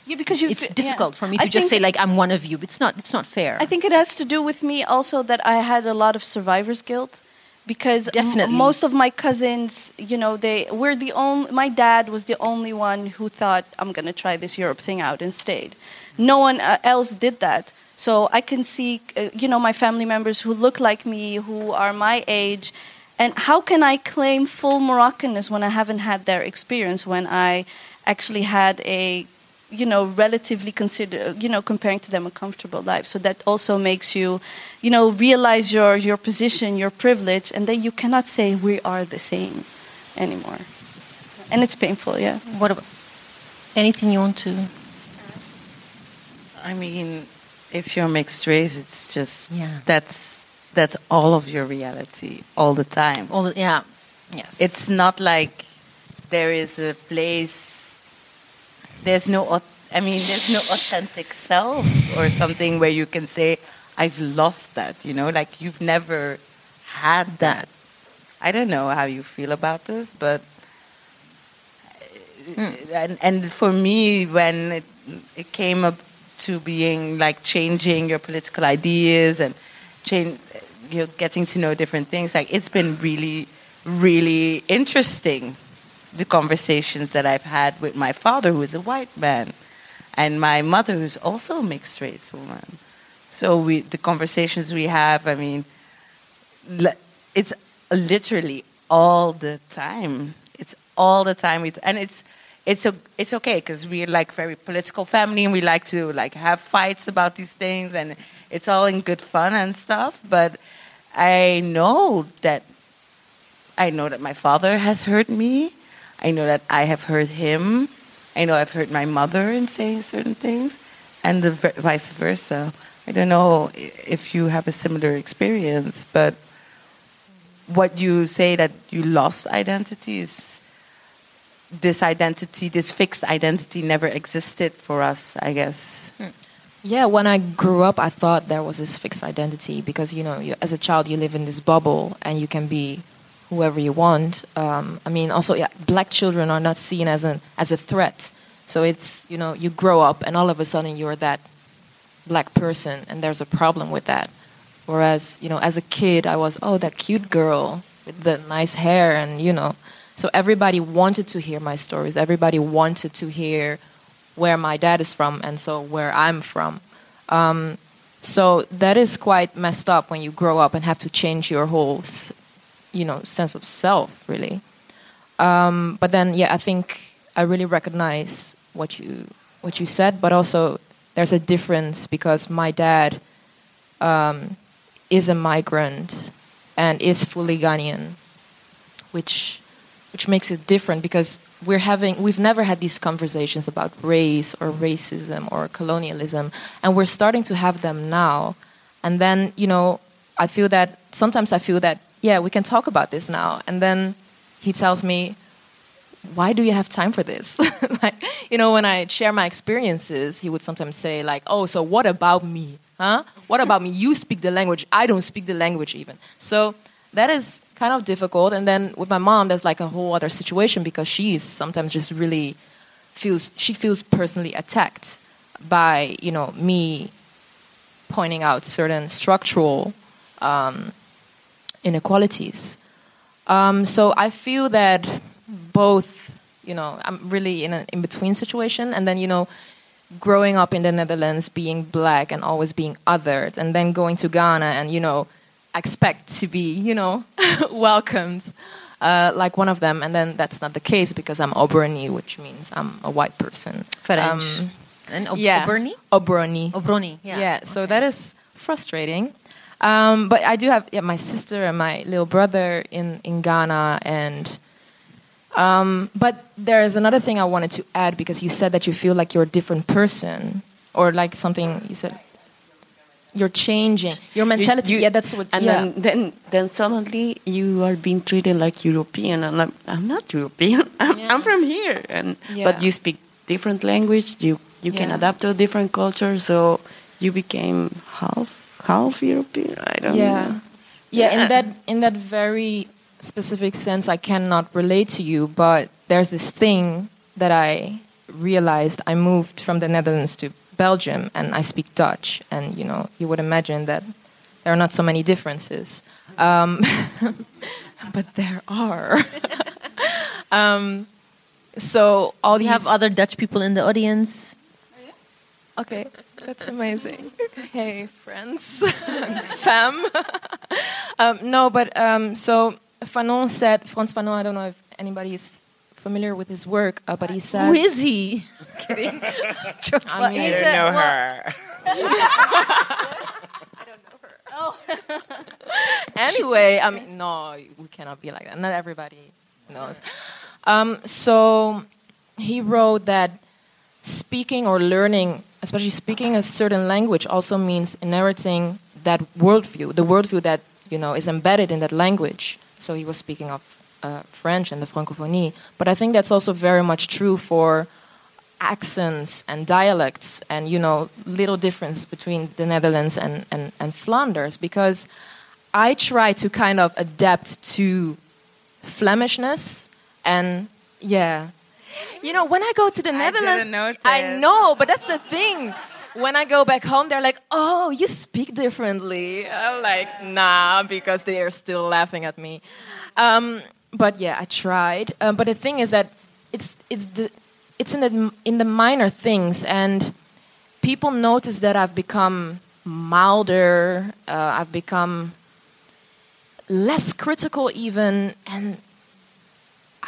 Yeah, because you. It's yeah. difficult for me I to just say like I'm one of you. It's not. It's not fair. I think it has to do with me also that I had a lot of survivor's guilt because m- most of my cousins, you know, they were the only. My dad was the only one who thought I'm going to try this Europe thing out and stayed. No one uh, else did that. So I can see, uh, you know, my family members who look like me, who are my age. And how can I claim full Moroccanness when I haven't had their experience? When I actually had a you know relatively consider you know comparing to them a comfortable life so that also makes you you know realize your your position your privilege and then you cannot say we are the same anymore and it's painful yeah what about anything you want to? I mean, if you're mixed race, it's just Yeah. that's that's all of your reality all the time. All the, yeah. Yes. It's not like there is a place. There's no. I mean, there's no authentic self or something where you can say, "I've lost that." You know, like you've never had that. I don't know how you feel about this, but uh, hmm. and and for me, when it, it came up to being like changing your political ideas and change, uh, you know, getting to know different things, like it's been really, really interesting. The conversations that I've had with my father, who is a white man, and my mother, who's also a mixed race woman. So we, the conversations we have, I mean, it's literally all the time. It's all the time, and it's it's a, it's okay because we're like very political family and we like to like have fights about these things and it's all in good fun and stuff. But I know that I know that my father has hurt me. I know that I have heard him. I know I've heard my mother in saying certain things, and the vice versa. I don't know if you have a similar experience, but what you say that you lost identity is this identity, this fixed identity, never existed for us. I guess. Hmm. Yeah, when I grew up, I thought there was this fixed identity because you know, you, as a child, you live in this bubble and you can be whoever you want. Um, I mean, also, yeah, black children are not seen as an as a threat. So it's you know, you grow up and all of a sudden you're that black person, and there's a problem with that. Whereas you know, as a kid, I was oh that cute girl with the nice hair, and you know, so everybody wanted to hear my stories. Everybody wanted to hear where my dad is from and so where I'm from. Um, so that is quite messed up when you grow up and have to change your whole, you know, sense of self, really. Um, but then, yeah, I think I really recognize what you what you said, but also there's a difference because my dad um, is a migrant and is fully Ghanaian, which which makes it different because we're having we've never had these conversations about race or racism or colonialism and we're starting to have them now and then you know i feel that sometimes i feel that yeah we can talk about this now. And then he tells me why do you have time for this? [LAUGHS] Like you know when i share my experiences he would sometimes say like oh so what about me? Huh? What about me? You speak the language. I don't speak the language even. So that is kind of difficult. And then with my mom there's like a whole other situation because she's sometimes just really feels she feels personally attacked by you know me pointing out certain structural um, inequalities um, so i feel that both you know i'm really in an in-between situation and then you know growing up in the netherlands being black and always being othered and then going to ghana and you know expect to be you know [LAUGHS] welcomed uh, like one of them and then that's not the case because i'm obroni which means i'm a white person French. Um, and Ob- yeah Oberni? obroni Obroni. Yeah. yeah, so that is frustrating. Um, but I do have yeah, my sister and my little brother in, in Ghana, and um, but there is another thing I wanted to add because you said that you feel like you're a different person, or like something you said. You're changing your mentality. You- yeah, that's what. And yeah. then, then, then suddenly you are being treated like European, and I'm, I'm not European. [LAUGHS] I'm, Yeah. I'm from here, and Yeah. but you speak different language. You you can adapt to a different culture, so you became half half European. I don't yeah. know. yeah in Yeah. that in that very specific sense i cannot relate to you but there's this thing that i realized i moved from the netherlands to belgium and i speak dutch and you know you would imagine that there are not so many differences um, [LAUGHS] but there are [LAUGHS] um, so all We these have other Dutch people in the audience. Okay, that's amazing. hey, friends, [LAUGHS] fam. um, no, but um, so Fanon said, Frantz Fanon, I don't know if anybody is familiar with his work, uh, but he said. Who is he? [LAUGHS] Kidding. [LAUGHS] I mean, he I don't know her. anyway, I mean, no, we cannot be like that. Not everybody knows. Um, so he wrote that speaking or learning, especially speaking a certain language, also means inheriting that worldview, the worldview that you know is embedded in that language. So he was speaking of uh, French and the francophonie, but I think that's also very much true for accents and dialects and you know little difference between the Netherlands and, and, and Flanders because I try to kind of adapt to Flemishness and yeah. You know, when I go to the I Netherlands, didn't. I know, but that's the thing. When I go back home, they're like, "Oh, you speak differently." I'm like, "Nah," because they are still laughing at me. Um, but yeah, I tried. Um, but the thing is that it's it's the it's in the in the minor things, and people notice that I've become milder. Uh, I've become less critical, even, and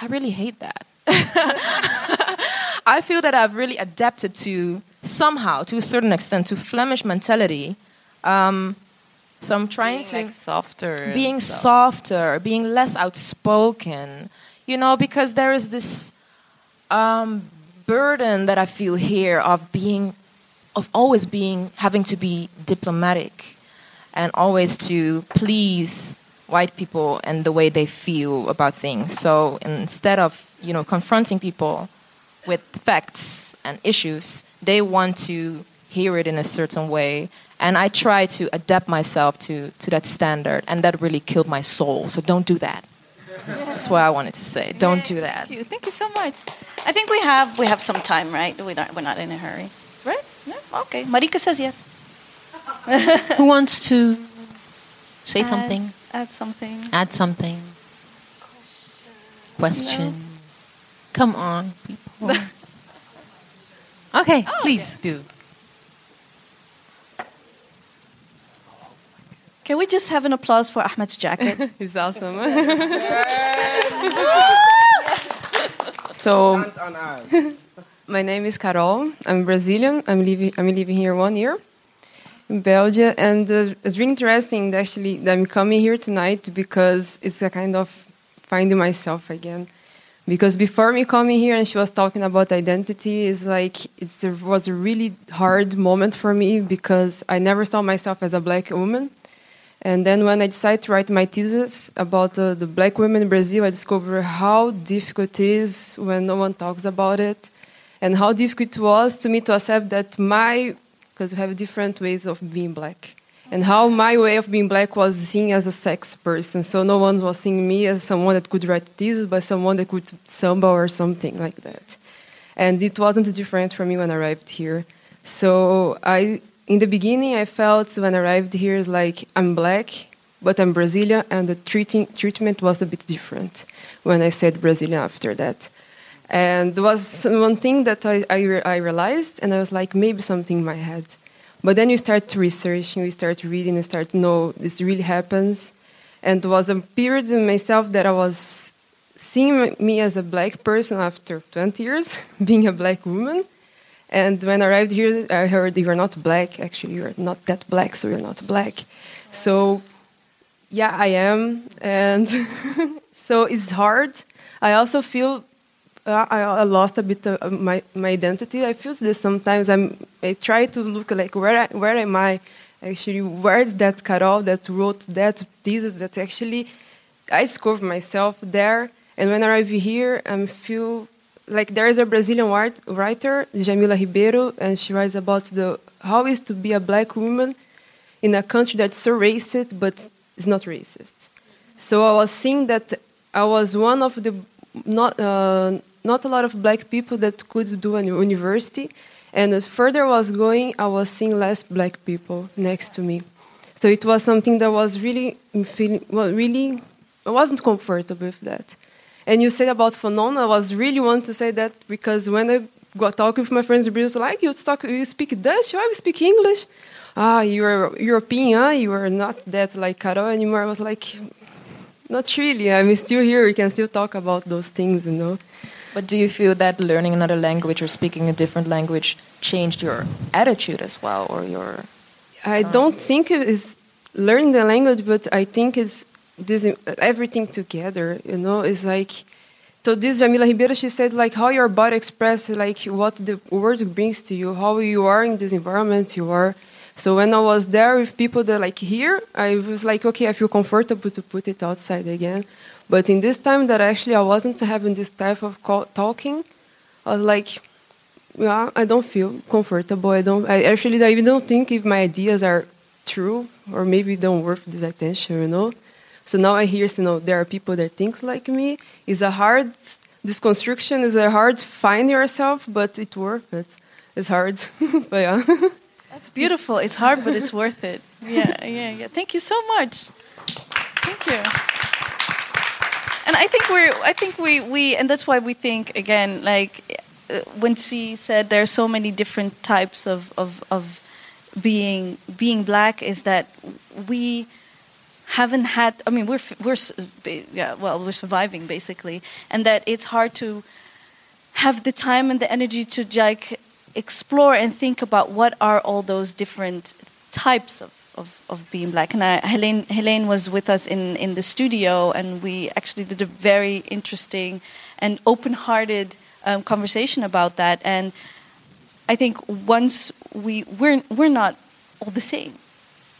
I really hate that. [LAUGHS] I feel that I've really adapted to somehow, to a certain extent, to Flemish mentality. Um, so I'm trying Being to like softer. being softer, being less outspoken, you know, because there is this um, burden that I feel here of being, of always being, having to be diplomatic and always to please white people and the way they feel about things. So instead of, you know, confronting people with facts and issues, they want to hear it in a certain way. And I try to adapt myself to, to that standard, and that really killed my soul. So don't do that. That's what I wanted to say. Don't do that. Thank you. Thank you so much. I think we have we have some time, right? We're not, we're not in a hurry, right? Yeah. Okay. Marika says yes. [LAUGHS] Who wants to say Add- something? Add something. Add something? Question. Come on, people. [LAUGHS] okay, please do. Can we just have an applause for Ahmed's jacket? [LAUGHS] He's awesome. [LAUGHS] so Stunt on us. my name is Carol. I'm Brazilian. I'm living. I'm living here one year in Belgium, and uh, it's really interesting actually that I'm coming here tonight because it's a kind of finding myself again. Because before me coming here, and she was talking about identity, is like it was a really hard moment for me because I never saw myself as a black woman. And then when I decided to write my thesis about uh, the black women in Brazil, I discovered how difficult it is when no one talks about it, and how difficult it was to me to accept that my, because we have different ways of being black, and how my way of being black was seen as a sex person. So no one was seeing me as someone that could write thesis, but someone that could samba or something like that. And it wasn't different for me when I arrived here. So I, in the beginning, I felt when I arrived here like I'm black, but I'm Brazilian, and the treating, treatment was a bit different when I said Brazilian after that. And there was one thing that I, I, I realized, and I was like, maybe something in my head. But then you start to research, and you start reading, and start to know this really happens. And there was a period in myself that I was seeing me as a black person after 20 years, [LAUGHS] being a black woman. And when I arrived here, I heard you're not black. Actually, you're not that black, so you're not black. So, yeah, I am. And [LAUGHS] so it's hard. I also feel I, I lost a bit of my, my identity. I feel this sometimes I'm, I try to look like where, I, where am I? Actually, where is that Carol that wrote that thesis that actually I discovered myself there. And when I arrive here, I feel like there is a Brazilian write, writer, Djamila Ribeiro, and she writes about the how is to be a black woman in a country that's so racist but is not racist. So I was seeing that I was one of the not uh, not a lot of black people that could do a university, and as further I was going, I was seeing less black people next to me. So it was something that was really feeling well, really I wasn't comfortable with that. And you said about Fanon, I was really want to say that because when I got talking with my friends in Brazil, like you talk, you speak Dutch, I speak English. Ah, you're European, huh? you are not that like Carol anymore. I was like, not really. I'm still here. We can still talk about those things, you know. But do you feel that learning another language or speaking a different language changed your attitude as well, or your? I um, don't think it is learning the language, but I think it's this everything together. You know, it's like. So this Djamila Ribeiro, she said like how your body expresses like what the word brings to you, how you are in this environment you are. So when I was there with people that like here, I was like, okay, I feel comfortable to put it outside again. But in this time that actually I wasn't having this type of talking, I was like, yeah, I don't feel comfortable. I don't. I actually I even don't think if my ideas are true or maybe don't worth this attention, you know. So now I hear, you know, there are people that think like me. It's a hard, this It's a hard find yourself, but it worth it. It's hard, [LAUGHS] but yeah. That's beautiful. It's hard, but it's worth it. Yeah, yeah, yeah. Thank you so much. Thank you. And I think we're, I think we, we, and that's why we think again, like uh, when she said there are so many different types of, of, of being, being black, is that we haven't had i mean we're we're yeah well we're surviving basically. And that it's hard to have the time and the energy to like explore and think about what are all those different types of of, of being black. And I, Heleen Heleen was with us in in the studio and we actually did a very interesting and open-hearted um, conversation about that. And I think once we we're we're not all the same.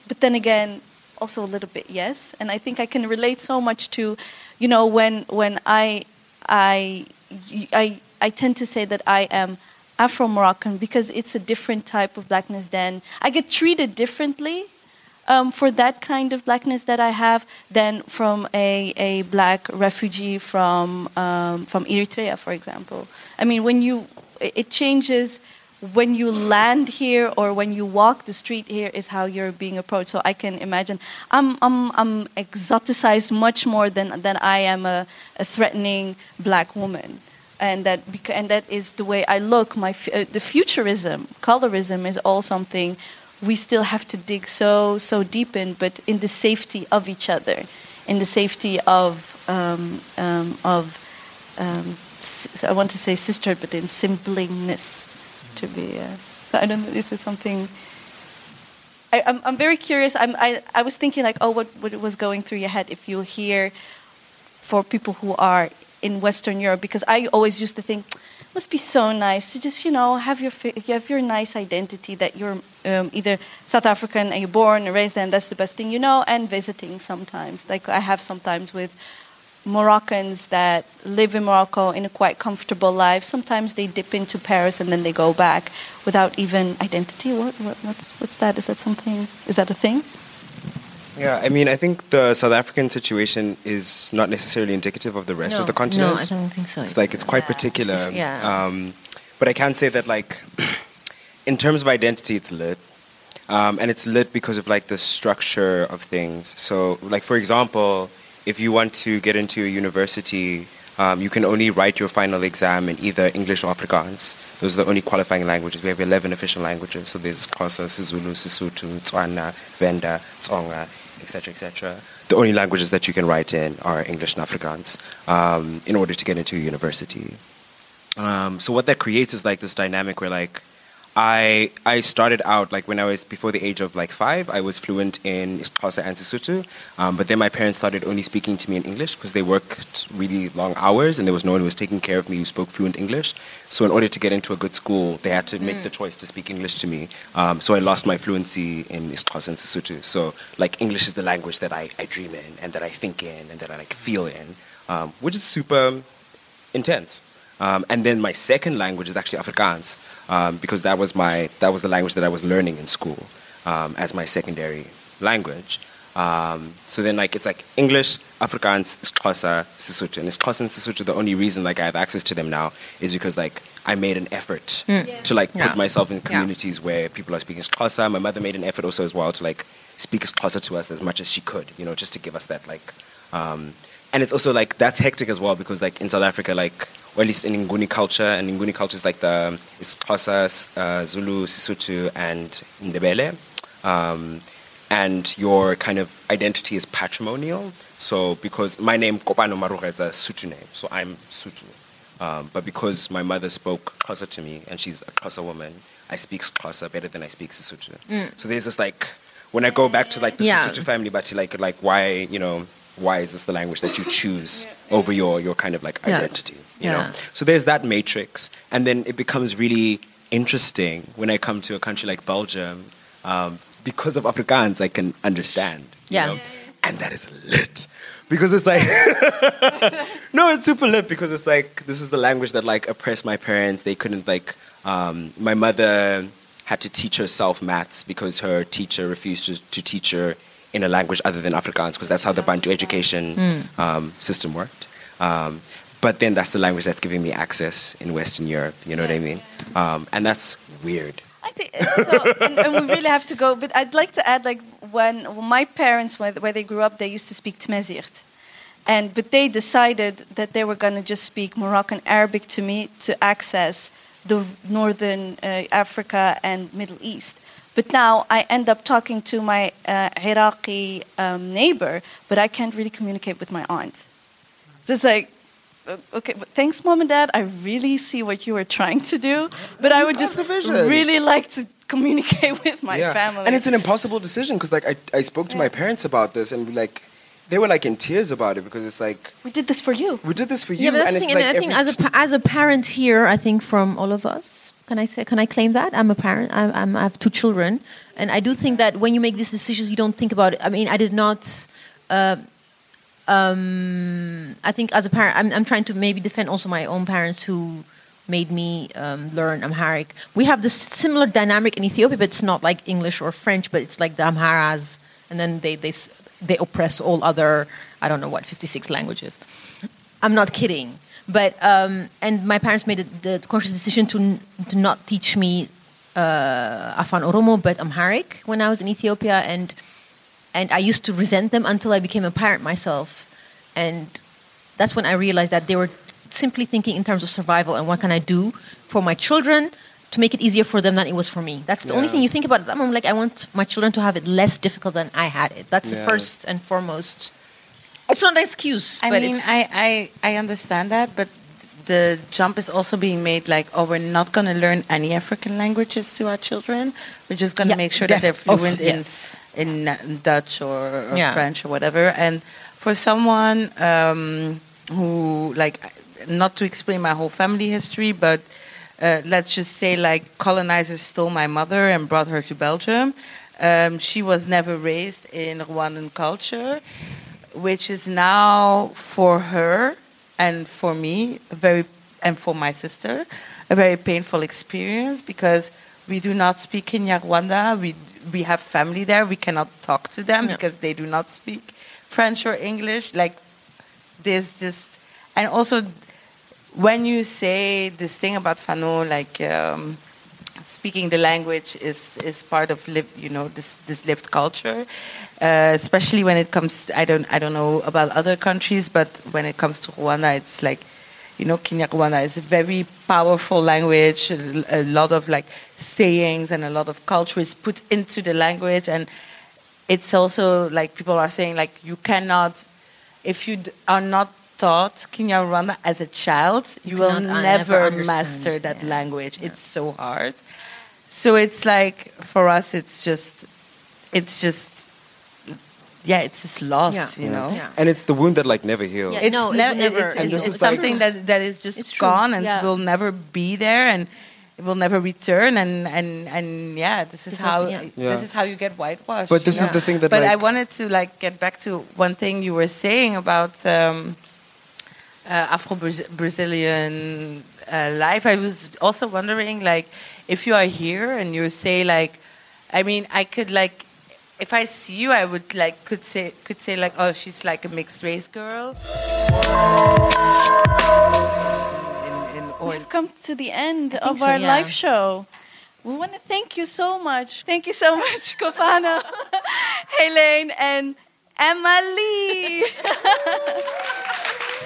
But then again also a little bit yes. And i think i can relate so much to you know when when i i i, I tend to say that i am afro moroccan because it's a different type of blackness than i get treated differently um, for that kind of blackness that I have than from a, a black refugee from um, from Eritrea, for example. I mean, when you it changes when you land here or when you walk the street here is how you're being approached. So I can imagine I'm I'm I'm exoticized much more than than I am a, a threatening black woman. And that, and that is the way I look. My uh, the futurism, colorism, is all something we still have to dig so so deep in, but in the safety of each other, in the safety of um, um, of um, I want to say sisterhood, but in siblingnness to be. Uh, so I don't know. This is something. I, am I'm, I'm very curious. I'm, I I was thinking like, oh, what what was going through your head if you hear for people who are in Western Europe? Because I always used to think must be so nice to just you know have your you have your nice identity that you're um, either South African and you're born and raised there, and that's the best thing you know, and visiting sometimes. Like I have sometimes with Moroccans that live in Morocco in a quite comfortable life. Sometimes they dip into Paris and then they go back without even identity. What, what what's, what's that? Is that something? Is that a thing? Yeah, I mean, I think the South African situation is not necessarily indicative of the rest no, of the continent. No, I don't think so. It's like it's quite yeah. particular. Yeah. Um, but I can say that, like, [CLEARS THROAT] in terms of identity, it's lit. Um, and it's lit because of like the structure of things. So, like for example, if you want to get into a university, um, you can only write your final exam in either English or Afrikaans. Those are the only qualifying languages. We have 11 official languages. So there's Xhosa, Sizulu, Sesotho, Tswana, Venda, Tsonga, etc., etc. The only languages that you can write in are English and Afrikaans um, in order to get into a university. Um, so what that creates is like this dynamic where like I I started out like when I was before the age of like five. I was fluent in Xhosa and Sesotho, um, but then my parents started only speaking to me in English because they worked really long hours and there was no one who was taking care of me who spoke fluent English. So in order to get into a good school, they had to make the choice to speak English to me. Um, so I lost my fluency in Xhosa and Sesotho. So like English is the language that I, I dream in and that I think in and that I like feel in, um, which is super intense. Um, and then my second language is actually Afrikaans um, because that was my that was the language that I was learning in school um, as my secondary language. Um, so then like it's like English, Afrikaans, Xhosa, Sesotho, and Xhosa and Sesotho. The only reason like I have access to them now is because like I made an effort to like put Yeah. myself in Yeah. communities where people are speaking Xhosa. My mother made an effort also as well to like speak Xhosa to us as much as she could, you know, just to give us that like. Um, and it's also like that's hectic as well because like in South Africa, like or at least in Nguni culture, and Nguni culture is like the it's Xhosa, uh, Zulu, Sesotho, and Ndebele. Um, and your kind of identity is patrimonial. So because my name Kopano Maroga is a Sotho name, so I'm Sotho. Um, but because my mother spoke Xhosa to me, and she's a Xhosa woman, I speak Xhosa better than I speak Sesotho. So there's this like when I go back to like the Yeah. Sesotho family, but like like why you know why is this the language that you choose over your your kind of like Yeah. You Yeah. know. So there's that matrix, and then it becomes really interesting when I come to a country like Belgium. Um, because of Afrikaans, I can understand. you Yeah. know? And that is lit. Because it's like, [LAUGHS] no, it's super lit because it's like, this is the language that like oppressed my parents. They couldn't like, um, my mother had to teach herself maths because her teacher refused to, to teach her in a language other than Afrikaans because that's how the Bantu education um, system worked. Um, but then that's the language that's giving me access in Western Europe. You know what I mean? Um, and that's weird. I think so, and, and we really have to go. But I'd like to add, like when, my parents, where, where they grew up, they used to speak Tamazight, and but they decided that they were going to just speak Moroccan Arabic to me to access the northern uh, Africa and Middle East. But now I end up talking to my uh, Iraqi um, neighbor, but I can't really communicate with my aunt. It's like, uh, okay, but thanks, mom and dad. I really see what you were trying to do, but I would just really like to communicate [LAUGHS] with my family. And it's an impossible decision because like I, I spoke to my parents about this and like they were like in tears about it because it's like we did this for you. we did this for you Yeah, but that's and the it's thing. like and I think as a pa- as a parent here, I think from all of us, can I say can I claim that I'm a parent? I'm, I'm, I have two children, and I do think that when you make these decisions, you don't think about it. I mean, I did not. Uh, um, I think as a parent, I'm, I'm trying to maybe defend also my own parents who made me um, learn Amharic. We have this similar dynamic in Ethiopia, but it's not like English or French, but it's like the Amharas, and then they they they oppress all other I don't know what 56 languages. I'm not kidding. But um, and my parents made the, the conscious decision to to not teach me uh, Afan Oromo but Amharic when I was in Ethiopia, and and I used to resent them until I became a parent myself, and that's when I realized that they were simply thinking in terms of survival and what can I do for my children to make it easier for them than it was for me. That's the only thing you think about at that moment. Like I want my children to have it less difficult than I had it. That's the first and foremost. It's not an excuse. I but mean, it's, I, I, I understand that, but the jump is also being made like, oh, we're not going to learn any African languages to our children. We're just going to Yeah, make sure that they're def- of- fluent yes. in, in uh, Dutch or, or Yeah. French or whatever. And for someone um, who, like, not to explain my whole family history, but uh, let's just say, like, colonizers stole my mother and brought her to Belgium. Um, she was never raised in Rwandan culture which is now for her and for me very and for my sister a very painful experience because we do not speak in Kinyarwanda. We we have family there. We cannot talk to them Yeah. because they do not speak French or English. Like there's just and also when you say this thing about Fanon, like um, speaking the language is is part of live, you know this this lived culture, uh, especially when it comes. I don't I don't know about other countries, but when it comes to Rwanda, it's like. You know, Kinyarwanda is a very powerful language. A, lot of like sayings and a lot of culture is put into the language, and it's also like people are saying like you cannot, if you d- are not taught Kinyarwanda as a child, you, You will never, never master that yeah. language. It's so hard. So it's like for us, it's just, it's just, yeah, it's just lost, Yeah. you know. Yeah. and it's the wound that like never heals. Yeah, It's, No, it never- it's, and it's this is something like- that that is just gone and yeah. will never be there and it will never return and and and yeah this is how yeah. Yeah. this is how you get whitewashed But this you is know? the thing that, but I wanted to like get back to one thing you were saying about um, uh, Afro Brazilian uh, life. I was also wondering, like, if you are here and you say, like, I mean, I could like, if I see you, I would like could say could say like, oh, she's like a mixed race girl. In, in, We've come to the end think of so, our yeah. live show. We want to thank you so much. Thank you so much, [LAUGHS] Kopano, [LAUGHS] Heleen, and Emma-Lee. [LAUGHS]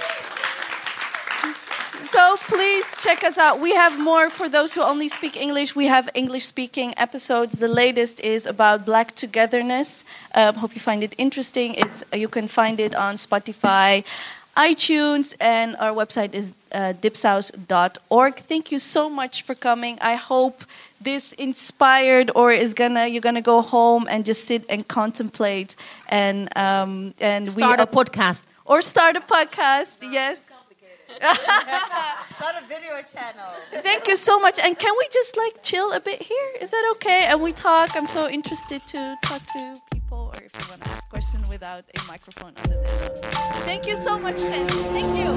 so please check us out. We have more for those who only speak English. We have English speaking episodes. The latest is about black togetherness. Um, hope you find it interesting. It's you can find it on Spotify, iTunes, and our website is uh, dipsaus.org. Thank you so much for coming. I hope this inspired or is gonna you're gonna go home and just sit and contemplate and um, and Start we a podcast. or start a podcast. Yes. [LAUGHS] Start a video channel. Thank you so much. And can we just like chill a bit here? Is that okay? And we talk. I'm so interested to talk to people, or if you want to ask questions without a microphone under their nose. Thank you so much, Ken. Thank you.